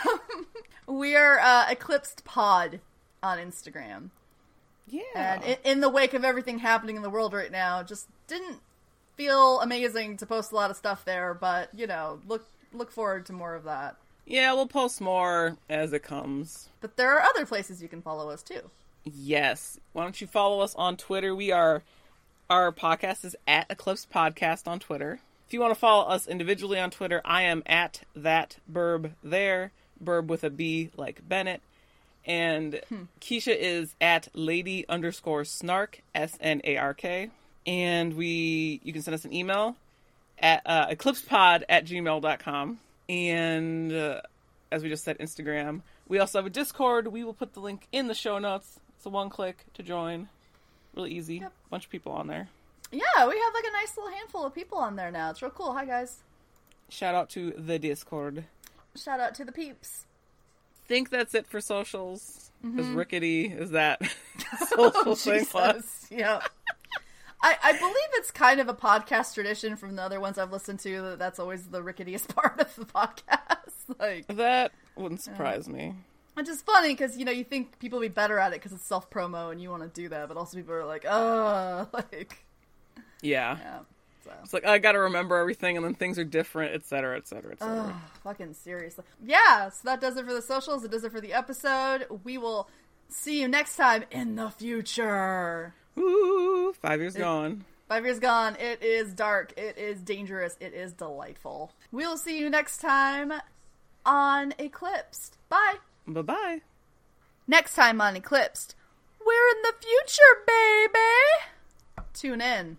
we are uh, Eclipsed Pod on Instagram. yeah, And in, in the wake of everything happening in the world right now, just didn't feel amazing to post a lot of stuff there. But you know, look look forward to more of that. Yeah, we'll post more as it comes. But there are other places you can follow us too. Yes. Why don't you follow us on Twitter? We are our podcast is at Eclipse Podcast on Twitter. If you want to follow us individually on Twitter, I am at that burb there, burb with a B like Bennett. And Keisha is at lady underscore snark, S N A R K. And we you can send us an email at uh, eclipsepod at gmail.com. And uh, as we just said, Instagram. We also have a Discord. We will put the link in the show notes. It's a one click to join. Really easy. Yep. Bunch of people on there. Yeah, we have like a nice little handful of people on there now. It's real cool. Hi guys. Shout out to the Discord. Shout out to the peeps. Think that's it for socials. As rickety as that social thing was. Yeah. I, I believe it's kind of a podcast tradition from the other ones I've listened to that that's always the ricketiest part of the podcast. Like, That wouldn't surprise me. which is funny because you know you think people be better at it because it's self promo and you want to do that, but also people are like, oh, like, Yeah. yeah. So, It's like I gotta remember everything and then things are different, etc., etc., et cetera, et cetera. Ugh, fucking seriously. Yeah, so that does it for the socials. It does it for the episode. We will see you next time in the future. Ooh, five years gone. Five years gone. It is dark. It is dangerous. It is delightful. We'll see you next time on Eclipsed. Bye. Bye bye. Next time on Eclipsed, we're in the future, baby. Tune in.